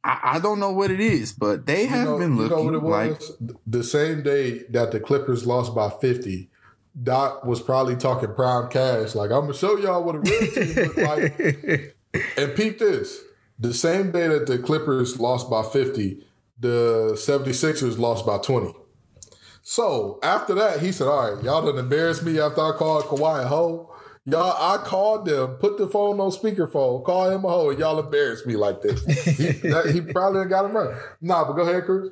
I, I don't know what it is, but they You have know, been you know looking what it like the same day that the Clippers lost by 50, Doc was probably talking prime cash. Like, I'm gonna show y'all what a real team look like. *laughs* And peep this. The same day that the Clippers lost by 50, the 76ers lost by 20. So after that, he said, All right, y'all done embarrassed me after I called Kawhi a hoe. Y'all, I called them, put the phone on speakerphone, call him a hoe, and y'all embarrassed me like this. he, that, he probably got him right. Nah, but go ahead, Chris.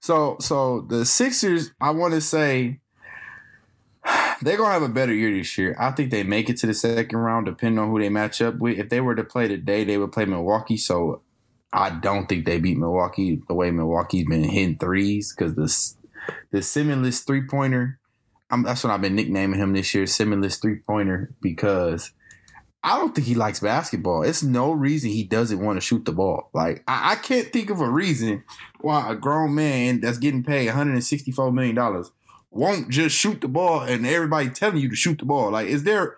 So so the Sixers, I want to say they're gonna have a better year this year. I think they make it to the second round, depending on who they match up with. If they were to play today, they would play Milwaukee. So I don't think they beat Milwaukee the way Milwaukee's been hitting threes because the the Simmons three pointer. That's what I've been nicknaming him this year, Simmons three pointer, because I don't think he likes basketball. It's no reason he doesn't want to shoot the ball. Like I, I can't think of a reason why a grown man that's getting paid 164 million dollars won't just shoot the ball and everybody telling you to shoot the ball. Like, is there?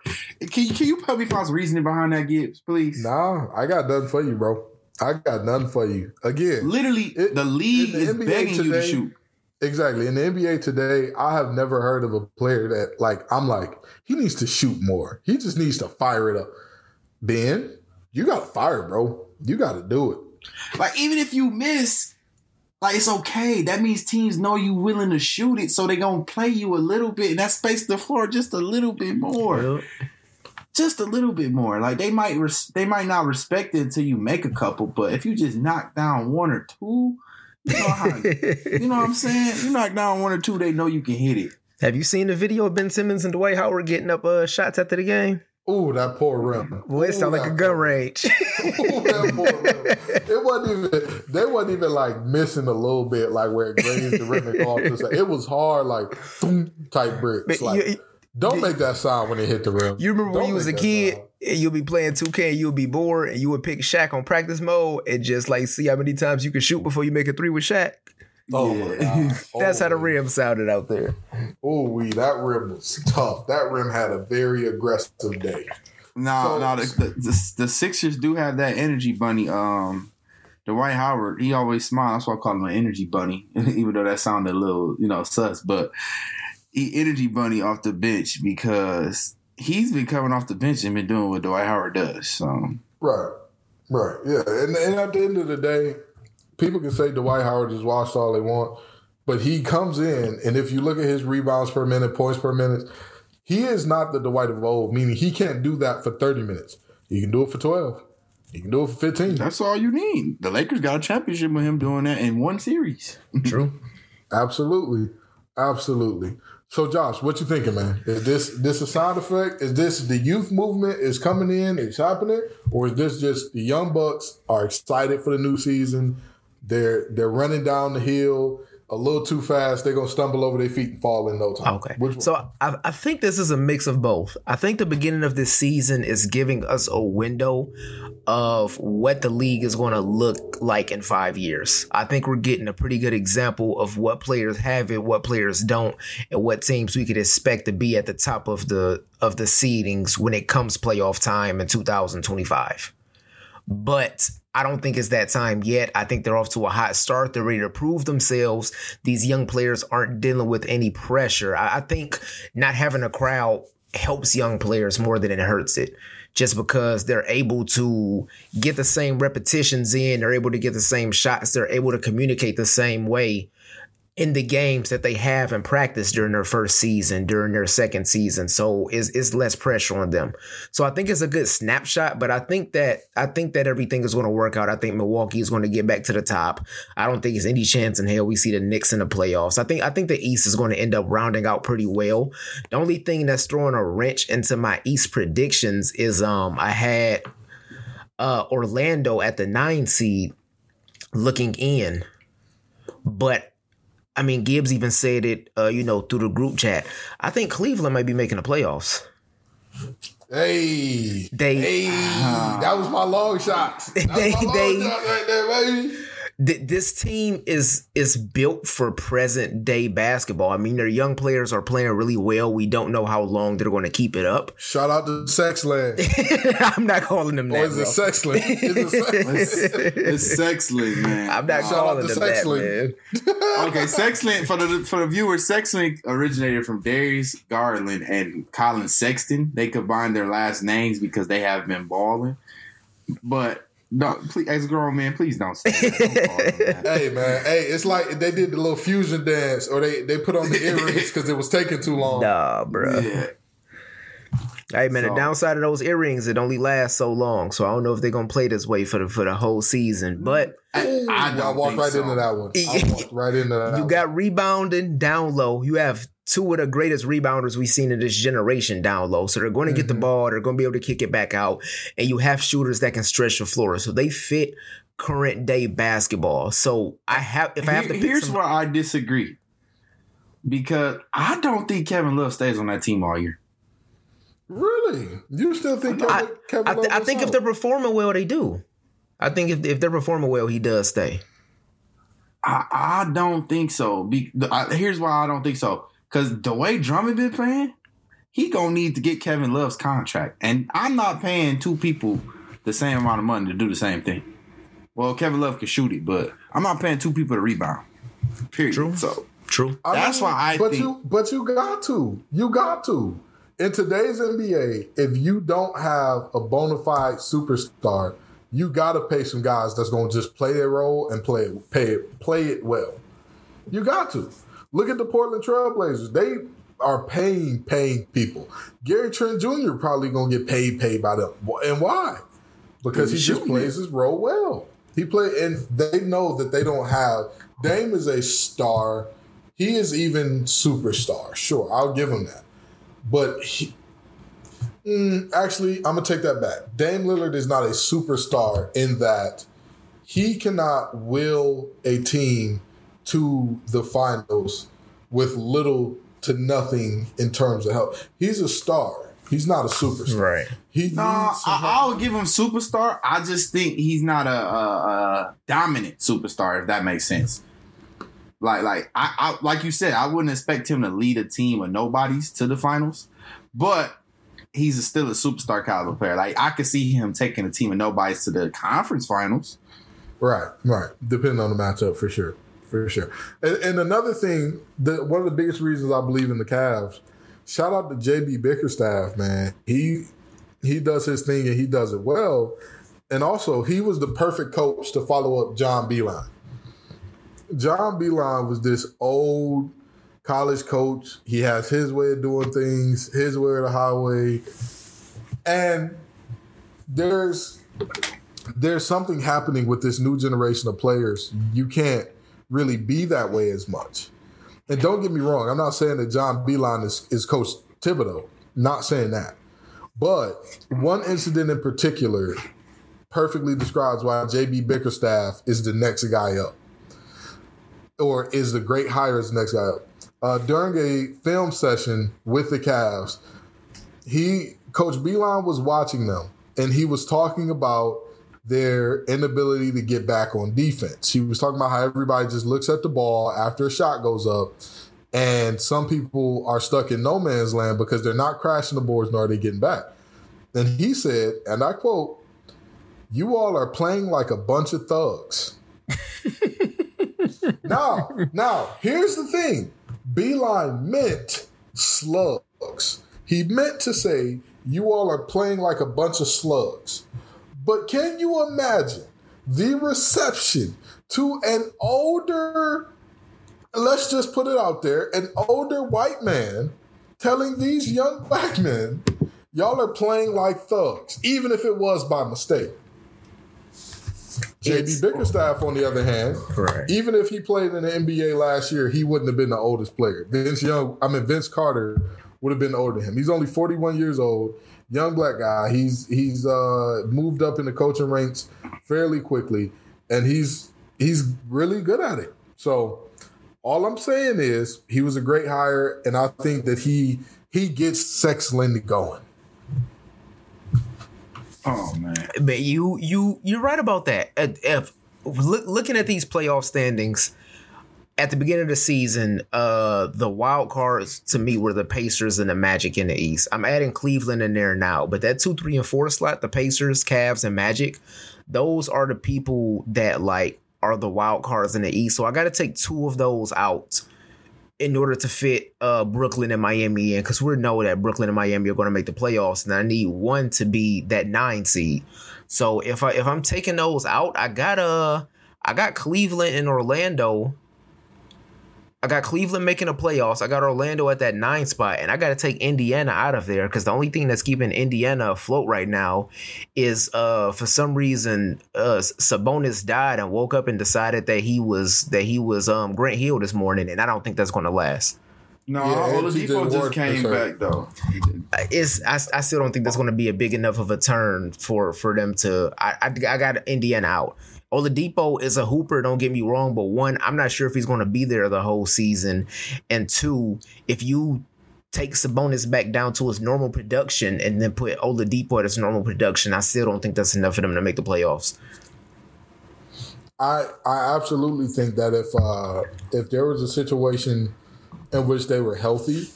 Can you can you help me find some reasoning behind that, Gibbs, please? Nah, I got nothing for you, bro. I got nothing for you. Again, Literally, It- the league the is NBA begging you to shoot. exactly. In the NBA today, I have never heard of a player that like I'm like, he needs to shoot more. He just needs to fire it up. Ben, you gotta fire, bro. You gotta do it. Like, even if you miss, like it's okay. That means teams know you willing to shoot it, so they gonna play you a little bit, and that space the floor just a little bit more. Just a little bit more. Like they might res- they might not respect it until you make a couple, but if you just knock down one or two, you know how *laughs* you know what I'm saying? You knock down one or two, they know you can hit it. Have you seen the video of Ben Simmons and Dwight Howard getting up uh, shots after the game? Ooh, that poor rim. Boy, *laughs* it sound Ooh, like a gun range. *laughs* Ooh, that poor rim. It wasn't even. They wasn't even like missing a little bit, like where it grazed the rim and to. It was hard, like thump type bricks. Like, you- don't make that sound when it hit the rim. You remember when Don't you was a kid sound. and you'll be playing 2K and you'll be bored and you would pick Shaq on practice mode and just like see how many times you can shoot before you make a three with Shaq. Oh my god, *laughs* That's how the rim sounded out there. Oh, we that rim was tough. That rim had a very aggressive day. No, So- no, the, the, the, the Sixers do have that energy bunny. Um, Dwight Howard, he always smiles. That's why I call him an energy bunny, *laughs* even though that sounded a little, you know, sus. But he energy bunny off the bench because he's been coming off the bench and been doing what Dwight Howard does. So Right, right, yeah. And, and at the end of the day, people can say Dwight Howard is washed all they want, but he comes in, and if you look at his rebounds per minute, points per minute, he is not the Dwight of old. Meaning he can't do that for thirty minutes. He can do it for twelve. He can do it for fifteen. that's all you need. The Lakers got a championship with him doing that in one series. *laughs* True. Absolutely, absolutely. So, Josh, what you thinking, man? Is this this a side effect? Is this the youth movement is coming in? It's happening, or is this just the young bucks are excited for the new season? They're they're running down the hill a little too fast. They're gonna stumble over their feet and fall in no time. Okay. So I, I think this is a mix of both. I think the beginning of this season is giving us a window of what the league is going to look like in five years. I think we're getting a pretty good example of what players have it, what players don't, and what teams we could expect to be at the top of the of the seedings when it comes playoff time in 2025 but I don't think it's that time yet. I think they're off to a hot start. They're ready to prove themselves. These young players aren't dealing with any pressure. I, I think not having a crowd helps young players more than it hurts it. Just because they're able to get the same repetitions in, they're able to get the same shots, they're able to communicate the same way in the games that they have in practice during their first season, during their second season. So it's, it's less pressure on them. So I think it's a good snapshot, but I think that I think that everything is going to work out. I think Milwaukee is going to get back to the top. I don't think there's any chance in hell we see the Knicks in the playoffs. I think I think the East is going to end up rounding out pretty well. The only thing that's throwing a wrench into my East predictions is um I had uh Orlando at the nine seed looking in, but I mean, Gibbs even said it, uh, you know, through the group chat. I think Cleveland might be making the playoffs. hey, They- hey, that was my long shots. That *laughs* They- my long they- shot right there, baby. Th- this team is is built for present day basketball. I mean, their young players are playing really well. We don't know how long they're going to keep it up. Shout out to Sexland. *laughs* I'm not calling them Or that. is it bro. *laughs* Sexland? It's, it Sexland? it's Sexlink, man. I'm not Shout out calling to them that, man. *laughs* okay, Sexland for the for the viewers, Sexlink originated from Darius Garland and Collin Sexton. They combined their last names because they have been balling. But no, please, as a grown man, please don't say that. Don't call them that. *laughs* Hey man, hey, it's like they did the little fusion dance, or they they put on the earrings because it was taking too long. Nah, bro. Yeah. Hey man, So- the downside of those earrings, it only lasts so long. So I don't know if they're gonna play this way for the for the whole season. But Ooh, I I, walked right so. into that one. I *laughs* walked right into that. you one. got rebounding down low. You have two of the greatest rebounders we've seen in this generation down low. So they're going to get the Mhm. ball. They're going to be able to kick it back out. And you have shooters that can stretch the floor. So they fit current day basketball. So I have, if I have to Here- pick here's some, where I disagree. Because I don't think Kevin Love stays on that team all year. really. You still think Kevin? I, Kevin I, th- Love I is think if they're performing well, they do. I think if, if they're performing well, he does stay. I, I don't think so. Be, the- I, here's why I don't think so. Because the way Drummond been playing, he gonna need to get Kevin Love's contract, and I'm not paying two people the same amount of money to do the same thing. Well, Kevin Love can shoot it, but I'm not paying two people to rebound. Period. True. So True. I That's why I But think- you, but you got to. You got to. In today's NBA, if you don't have a bona fide superstar, you got to pay some guys that's going to just play their role and play it, pay it, play it well. You got to look at the Portland Trailblazers. They are paying paying people. Gary Trent Jr. probably to get paid paid by them. And why? Because he He's just plays his role well. He play and they know that they don't have. Dame is a star. he is even superstar. Sure, I'll give him that. But he, mm, actually, I'm gonna take that back. Dame Lillard is not a superstar in that he cannot will a team to the finals with little to nothing in terms of help. He's a star. He's not a superstar. Right. He No, I, help. I'll give him superstar. I just think he's not a, a, a dominant superstar, if that makes sense. Like, like I, I, like you said, I wouldn't expect him to lead a team of nobodies to the finals, but he's a, still a superstar caliber player. Like, I could see him taking a team of nobodies to the conference finals. Right, right. Depending on the matchup, for sure, for sure. And, and another thing, the one of the biggest reasons I believe in the Cavs. Shout out to JB Bickerstaff, man. He he does his thing and he does it well. And also, he was the perfect coach to follow up John Beilein. John Beilein was this old college coach. He has his way of doing things, his way of the highway. And there's there's something happening with this new generation of players. You can't really be that way as much. And don't get me wrong, I'm not saying that John Beilein is, is Coach Thibodeau. Not saying that. But one incident in particular perfectly describes why JB Bickerstaff is the next guy up. Or is the great hire is the next guy up. Uh, during a film session with the Cavs, he Coach Beilein was watching them and he was talking about their inability to get back on defense. He was talking about how everybody just looks at the ball after a shot goes up, and some people are stuck in no man's land because they're not crashing the boards nor are they getting back. And he said, and I quote, You all are playing like a bunch of thugs. *laughs* now, now, here's the thing. Beilein meant slugs. He meant to say, you all are playing like a bunch of slugs. But can you imagine the reception to an older, let's just put it out there, an older white man telling these young black men, y'all are playing like thugs, even if it was by mistake. JB Bickerstaff, on the other hand, Right. even if he played in the NBA last year, he wouldn't have been the oldest player. Vince Young, I mean Vince Carter, would have been older than him. He's only 41 years old, young black guy. He's he's uh, moved up in the coaching ranks fairly quickly, and he's he's really good at it. So all I'm saying is he was a great hire, and I think that he he gets Sex Lindy going. Oh man, But you you you're right about that. Uh, If look, looking at these playoff standings at the beginning of the season, uh, the wild cards to me were the Pacers and the Magic in the East. I'm adding Cleveland in there now, but that two, three, and four slot, the Pacers, Cavs, and Magic, those are the people that like are the wild cards in the East. So I got to take two of those out in order to fit uh, Brooklyn and Miami in, because we know that Brooklyn and Miami are going to make the playoffs, and I need one to be that nine seed. So if I if I'm taking those out, I got uh I got Cleveland and Orlando. I got Cleveland making the playoffs. I got Orlando at that nine spot, and I got to take Indiana out of there because the only thing that's keeping Indiana afloat right now is uh for some reason uh Sabonis died and woke up and decided that he was that he was um Grant Hill this morning, and I don't think that's going to last. no, Yeah, and TJ Oladipo just came is back though. It's I, I still don't think that's going to be a big enough of a turn for for them to. I I, I got Indiana out. Oladipo is a hooper. Don't get me wrong, but one, I'm not sure if he's going to be there the whole season, and two, if you take Sabonis back down to his normal production and then put Oladipo at his normal production, I still don't think that's enough for them to make the playoffs. I I absolutely think that if uh, if there was a situation in which they were healthy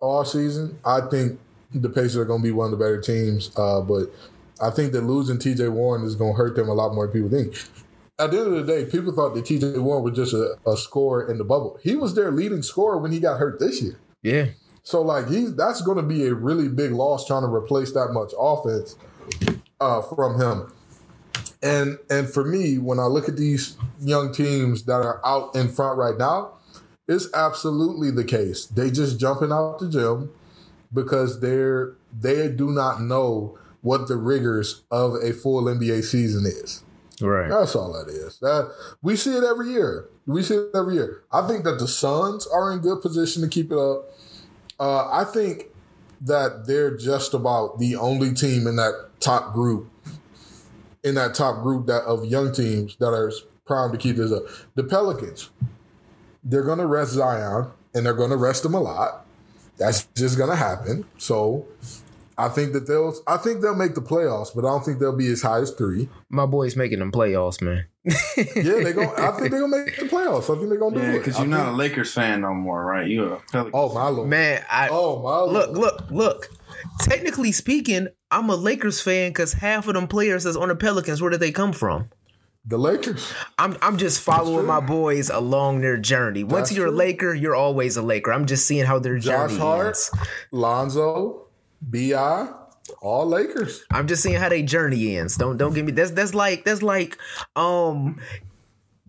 all season, I think the Pacers are going to be one of the better teams. Uh, but I think that losing T.J. Warren is going to hurt them a lot more than people think. At the end of the day, people thought that T.J. Warren was just a, a scorer in the bubble. He was their leading scorer when he got hurt this year. Yeah, So like he's that's going to be a really big loss trying to replace that much offense uh, from him. And and for me, when I look at these young teams that are out in front right now, it's absolutely the case. They just jumping out the gym because they're they do not know what the rigors of a full NBA season is. Right. That's all that is. That we see it every year. We see it every year. I think that the Suns are in good position to keep it up. Uh, I think that they're just about the only team in that top group, in that top group that of young teams that are primed to keep this up. The Pelicans, they're going to rest Zion and they're going to rest him a lot. That's just going to happen. So I think that they'll. I think they'll make the playoffs, but I don't think they'll be as high as three. My boy's making them playoffs, man. *laughs* Yeah, they going I think they're gonna make the playoffs. I think they're gonna do Yeah, it. because you're not a Lakers fan no more, right? You're a Pelicans. Oh my lord! Man, I Oh my lord! look, look, look. Technically speaking, I'm a Lakers fan because half of them players that's on the Pelicans, where did they come from? The Lakers. I'm I'm just following my boys along their journey. Once That's you're a. Laker, you're always a Laker. I'm just seeing how their Josh journey Hart, ends. Lonzo, Bi, all Lakers. I'm just seeing how they journey ends. Don't don't give me that's that's like that's like um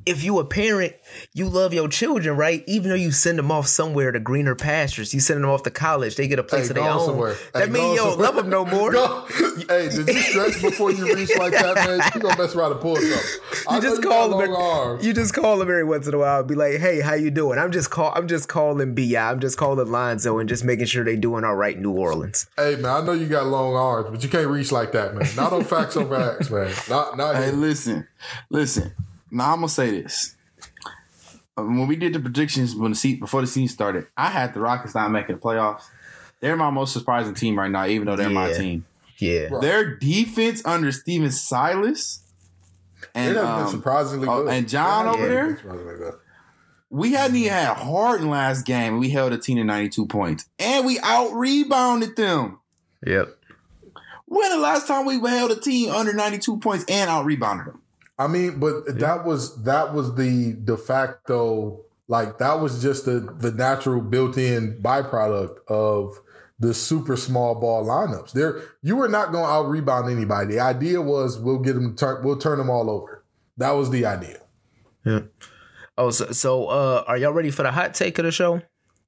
if you a parent, you love your children, right? Even though you send them off somewhere to greener pastures, you send them off to college, they get a place Hey, of their own. somewhere. That Hey, means you don't love them no *laughs* more. Go- hey, did you stretch before you reach like that, man? You gonna mess around and pull something. I You just got call long them. arms. You just call them every once in a while. and Be like, "Hey, how you doing?" I'm just call. I'm just calling Bi. I'm just calling Lonzo and just making sure they doing all right in New Orleans. Hey man, I know you got long arms, but you can't reach like that, man. Not on facts over *laughs* acts, man. Not not Hey, here. listen, listen. Now I'm gonna say this. Um, When we did the predictions when the seat before the season started, I had the Rockets not making the playoffs. They're my most surprising team right now, even though they're my team. Yeah, Right. Their defense under Stephen Silas and It been um, surprisingly oh, good. and John It has over been there. We hadn't even had Harden last game. And we held a team to 92 points, and we out rebounded them. yep. When the last time we held a team under 92 points and out rebounded them? I mean, but that was that was the de facto like that was just the the natural built-in byproduct of the super small ball lineups. There, you were not going to out rebound anybody. The idea was we'll get them turn, we'll turn them all over. That was the idea. Yeah. Oh, so, so uh, are y'all ready for the hot take of the show?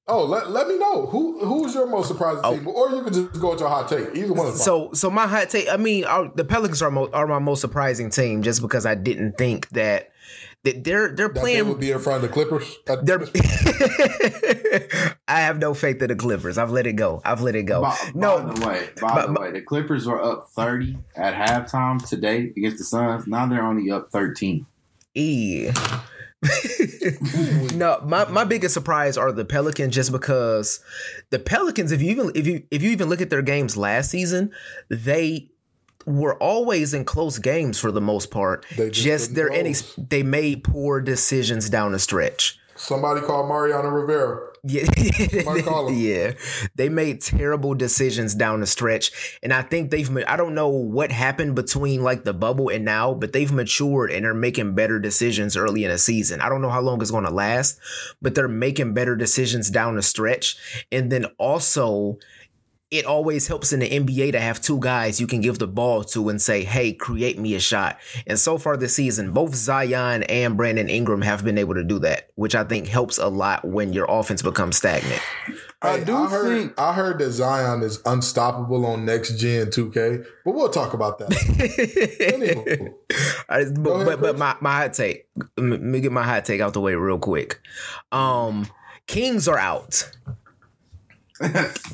Oh, let, let me know who who's your most surprising oh. team, or you can just go into a hot take. Either one is fine. So, so my hot take. I mean, our, the Pelicans are mo- are my most surprising team, just because I didn't think that that they're they're that they playing. would be in front of the Clippers. at- They're, *laughs* I have no faith in the Clippers. I've let it go. I've let it go. By, no, by the way, by but- the way, the Clippers were up 30 at halftime today against the Suns. Now they're only up 13. E. *laughs* no, my, my biggest surprise are the Pelicans just because the Pelicans, if you even if you if you even look at their games last season, they were always in close games for the most part. They just just they're any they made poor decisions down the stretch. Somebody called Mariano Rivera. Yeah, *laughs* yeah, they made terrible decisions down the stretch, and I think they've. I don't know what happened between like the bubble and now, but they've matured and they're making better decisions early in the season. I don't know how long it's going to last, but they're making better decisions down the stretch, and then also. It always helps in the NBA to have two guys you can give the ball to and say, "Hey, create me a shot." And so far this season, both Zion and Brandon Ingram have been able to do that, which I think helps a lot when your offense becomes stagnant. I do I heard, think- I heard that Zion is unstoppable on next gen 2K, but we'll talk about that. *laughs* Anywho. I- but ahead, but, but my, my hot take. Let me get my hot take out the way real quick. Um, Kings are out.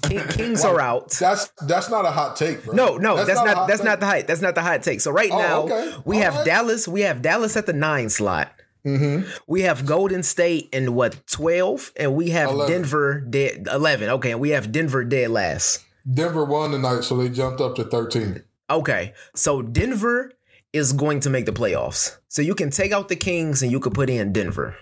King, *laughs* Kings are out. That's that's not a hot take, bro. No, no, that's, a not, hot that's take. not the hot. That's not the hot take. So right Oh, now okay. we All have right. Dallas. We have Dallas at the nine slot. Mm-hmm. We have Golden State in what twelve, and we have 11. Denver dead eleven. Okay, and we have Denver dead last. Denver won tonight, so they jumped up to 13. Okay, so Denver is going to make the playoffs. So you can take out the Kings and you could put in Denver.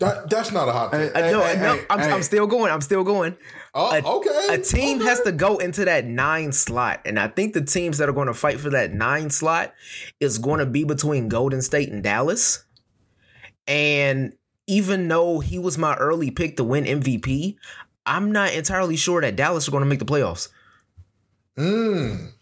That that's not a hot take. I know, hey, no, hey, I'm, hey. I'm still going. I'm still going. Oh, a- okay. A team okay. has to go into that nine slot, and I think the teams that are going to fight for that nine slot is going to be between Golden State and Dallas. And even though he was my early pick to win MVP, I'm not entirely sure that Dallas are going to make the playoffs. Mm.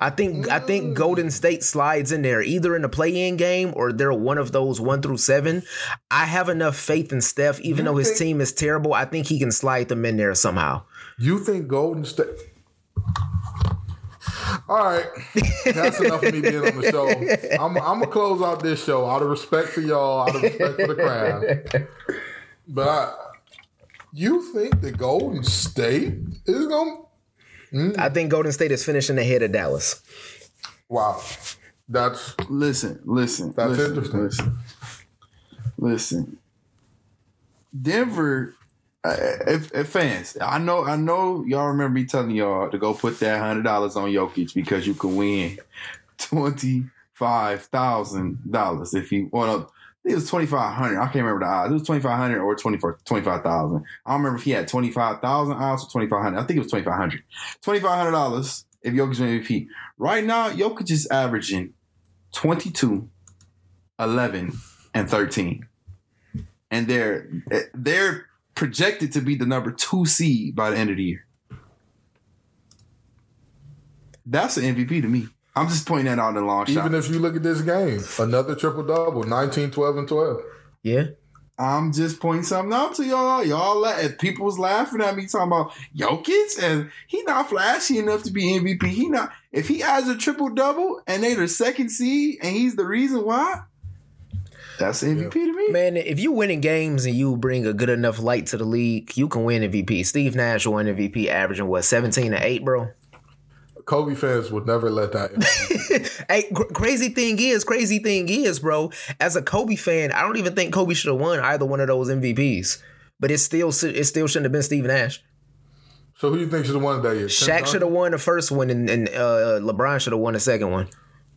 I think I think mm. Golden State slides in there either in the play-in game or they're one of those one through seven. I have enough faith in Steph, even You though his think- team is terrible. I think he can slide them in there somehow. You think Golden State? All right, that's enough of me being on the show. I'm, I'm gonna close out this show out of respect for y'all, out of respect for the crowd. But I, you think the Golden State is gonna? I think Golden State is finishing ahead of Dallas. Wow, that's Listen, listen. That's listen, interesting. Listen. Listen. Denver, uh, if, if fans, I know, I know, y'all remember me telling y'all to go put that hundred dollars on Jokic because you can win twenty five thousand dollars if you well. no, It was twenty five hundred. I can't remember the odds. It was twenty five hundred or 25,000. I don't remember if he had twenty five thousand odds or twenty five hundred. I think it was twenty five hundred. Twenty five hundred dollars if Jokic win MVP. Right now, Jokic is averaging 22, 11, and 13. And they're they're projected to be the number two seed by the end of the year. That's an MVP to me. I'm just pointing that out in the long shot. even if you look at this game, another triple double, 19, 12, and 12. Yeah. I'm just pointing something out to y'all. Y'all, la- if people was laughing at me talking about Jokic and he not flashy enough to be MVP. He not. If he has a triple double and they the second seed and he's the reason why, that's MVP to me. Man, if you winning games and you bring a good enough light to the league, you can win MVP. Steve Nash won MVP averaging what, 17 to 8, bro? Kobe fans would never let that. *laughs* Hey, cr- crazy thing is, crazy thing is, bro. As a Kobe fan, I don't even think Kobe should have won either one of those MVPs. But it still, it still shouldn't have been Steve Nash. so who do you think should have won that year? Tim Shaq should have won the first one, and, and uh, LeBron should have won the second one.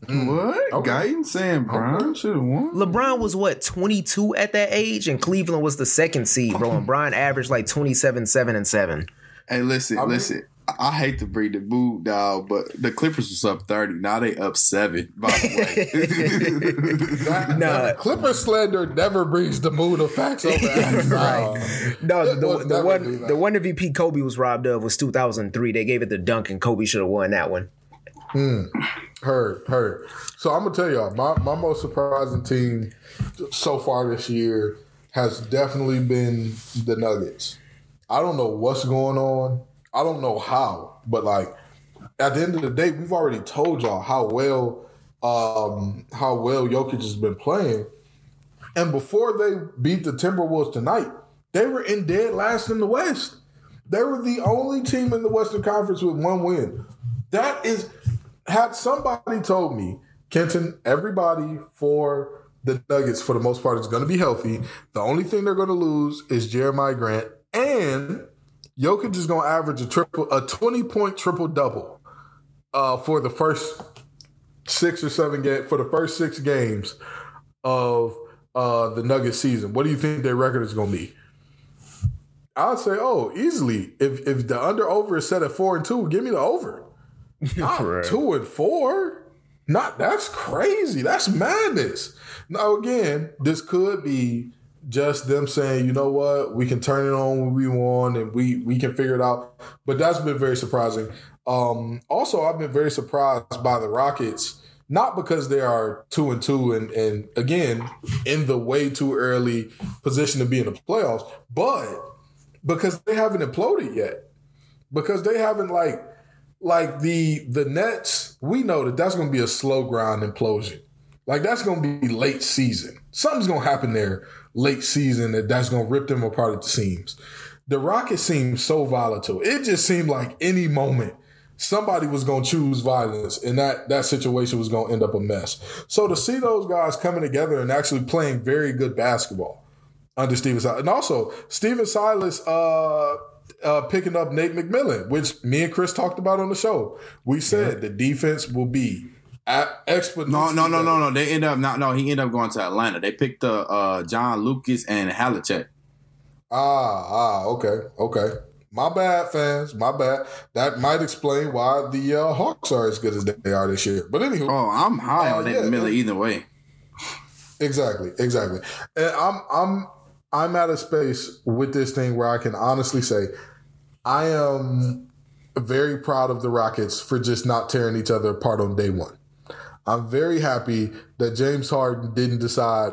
What? Okay. Guy saying Brian should have won. LeBron was what 22 at that age, and Cleveland was the second seed, bro. And Brian averaged like 27, seven, and seven. Hey, listen, I mean- listen. I- I hate to bring the mood down, but the Clippers was up thirty. Now they up seven. By the way, That, *laughs* Nah. that Clipper slander never brings the mood of facts over. *laughs* Right. No, It the, would the one the one MVP Kobe was robbed of was 2003. They gave it to Duncan. Kobe should have won that one. Hmm. Heard, heard. So I'm gonna tell y'all, my, my most surprising team so far this year has definitely been the Nuggets. I don't know what's going on. I don't know how, but like at the end of the day, we've already told y'all how well um how well Jokic has been playing. And before they beat the Timberwolves tonight, they were in dead last in the West. They were the only team in the Western Conference with one win. That is, had somebody told me, Kenton, everybody for the Nuggets, for the most part, is going to be healthy. The only thing they're going to lose is Jeremiah Grant, and Jokic is going to average a triple, a twenty point triple double, uh, for the first six or seven game for the first six games of uh the Nuggets season. What do you think their record is going to be? I'd say, oh, easily. If if the under over is set at four and two, give me the over. *laughs* Not Right. two and four. Not that's crazy. That's madness. Now again, this could be just them saying, you know what, we can turn it on when we want and we we can figure it out. But that's been very surprising. Um, also, I've been very surprised by the Rockets, not because they are two and two and and again in the way too early position to be in the playoffs, but because they haven't imploded yet. Because they haven't like like the the Nets, we know that that's going to be a slow grind implosion. Like that's going to be late season. Something's going to happen there late season that that's going to rip them apart at the seams. The Rockets seemed so volatile. It just seemed like any moment somebody was going to choose violence and that that situation was going to end up a mess. So to see those guys coming together and actually playing very good basketball under Stephen Silas. And also, Stephen Silas uh, uh, picking up Nate McMillan, which me and Chris talked about on the show. We said the defense will be no, no, no, no, no. They end up not. No, he ended up going to Atlanta. They picked uh, uh John Lucas and Havlicek. Ah, ah, okay, okay. My bad, fans. My bad. That might explain why the uh, Hawks are as good as they are this year. But anywho, Oh, I'm high Oh, on Nate yeah, Miller either way. Exactly, exactly. And I'm I'm I'm at a space with this thing where I can honestly say I am very proud of the Rockets for just not tearing each other apart on day one. I'm very happy that James Harden didn't decide,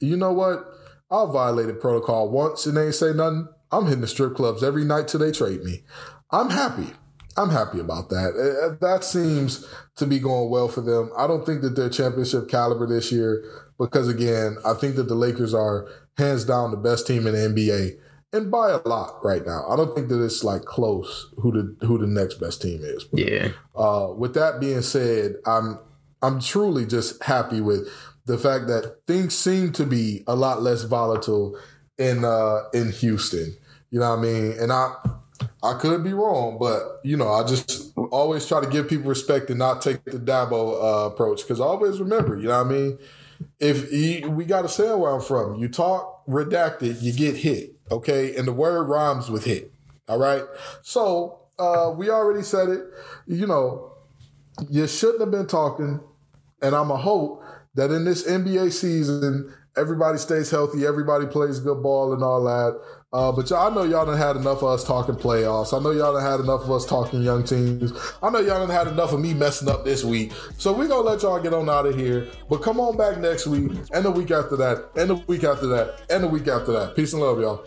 you know what? I violated protocol once and they ain't say nothing. I'm hitting the strip clubs every night till they trade me. I'm happy. I'm happy about that. Uh, That seems to be going well for them. I don't think that they're championship caliber this year because, again, I think that the Lakers are hands down the best team in the NBA and by a lot right now. I don't think that it's like close who the who the next best team is. But, Yeah. uh, with that being said, I'm I'm truly just happy with the fact that things seem to be a lot less volatile in uh, in Houston. You know what I mean? And I I could be wrong, but you know I just always try to give people respect and not take the Dabo uh, approach because always remember, you know what I mean. If we got to say where I'm from, you talk redacted, you get hit. Okay, and the word rhymes with hit. All right, so uh, we already said it. You know, you shouldn't have been talking. And I'm a hope that in this NBA season, everybody stays healthy, everybody plays good ball and all that. Uh, but y'all, I know y'all done had enough of us talking playoffs. I know y'all done had enough of us talking young teams. I know y'all done had enough of me messing up this week. So going to let y'all get on out of here. But come on back next week and the week after that and the week after that and the week after that. Peace and love, y'all.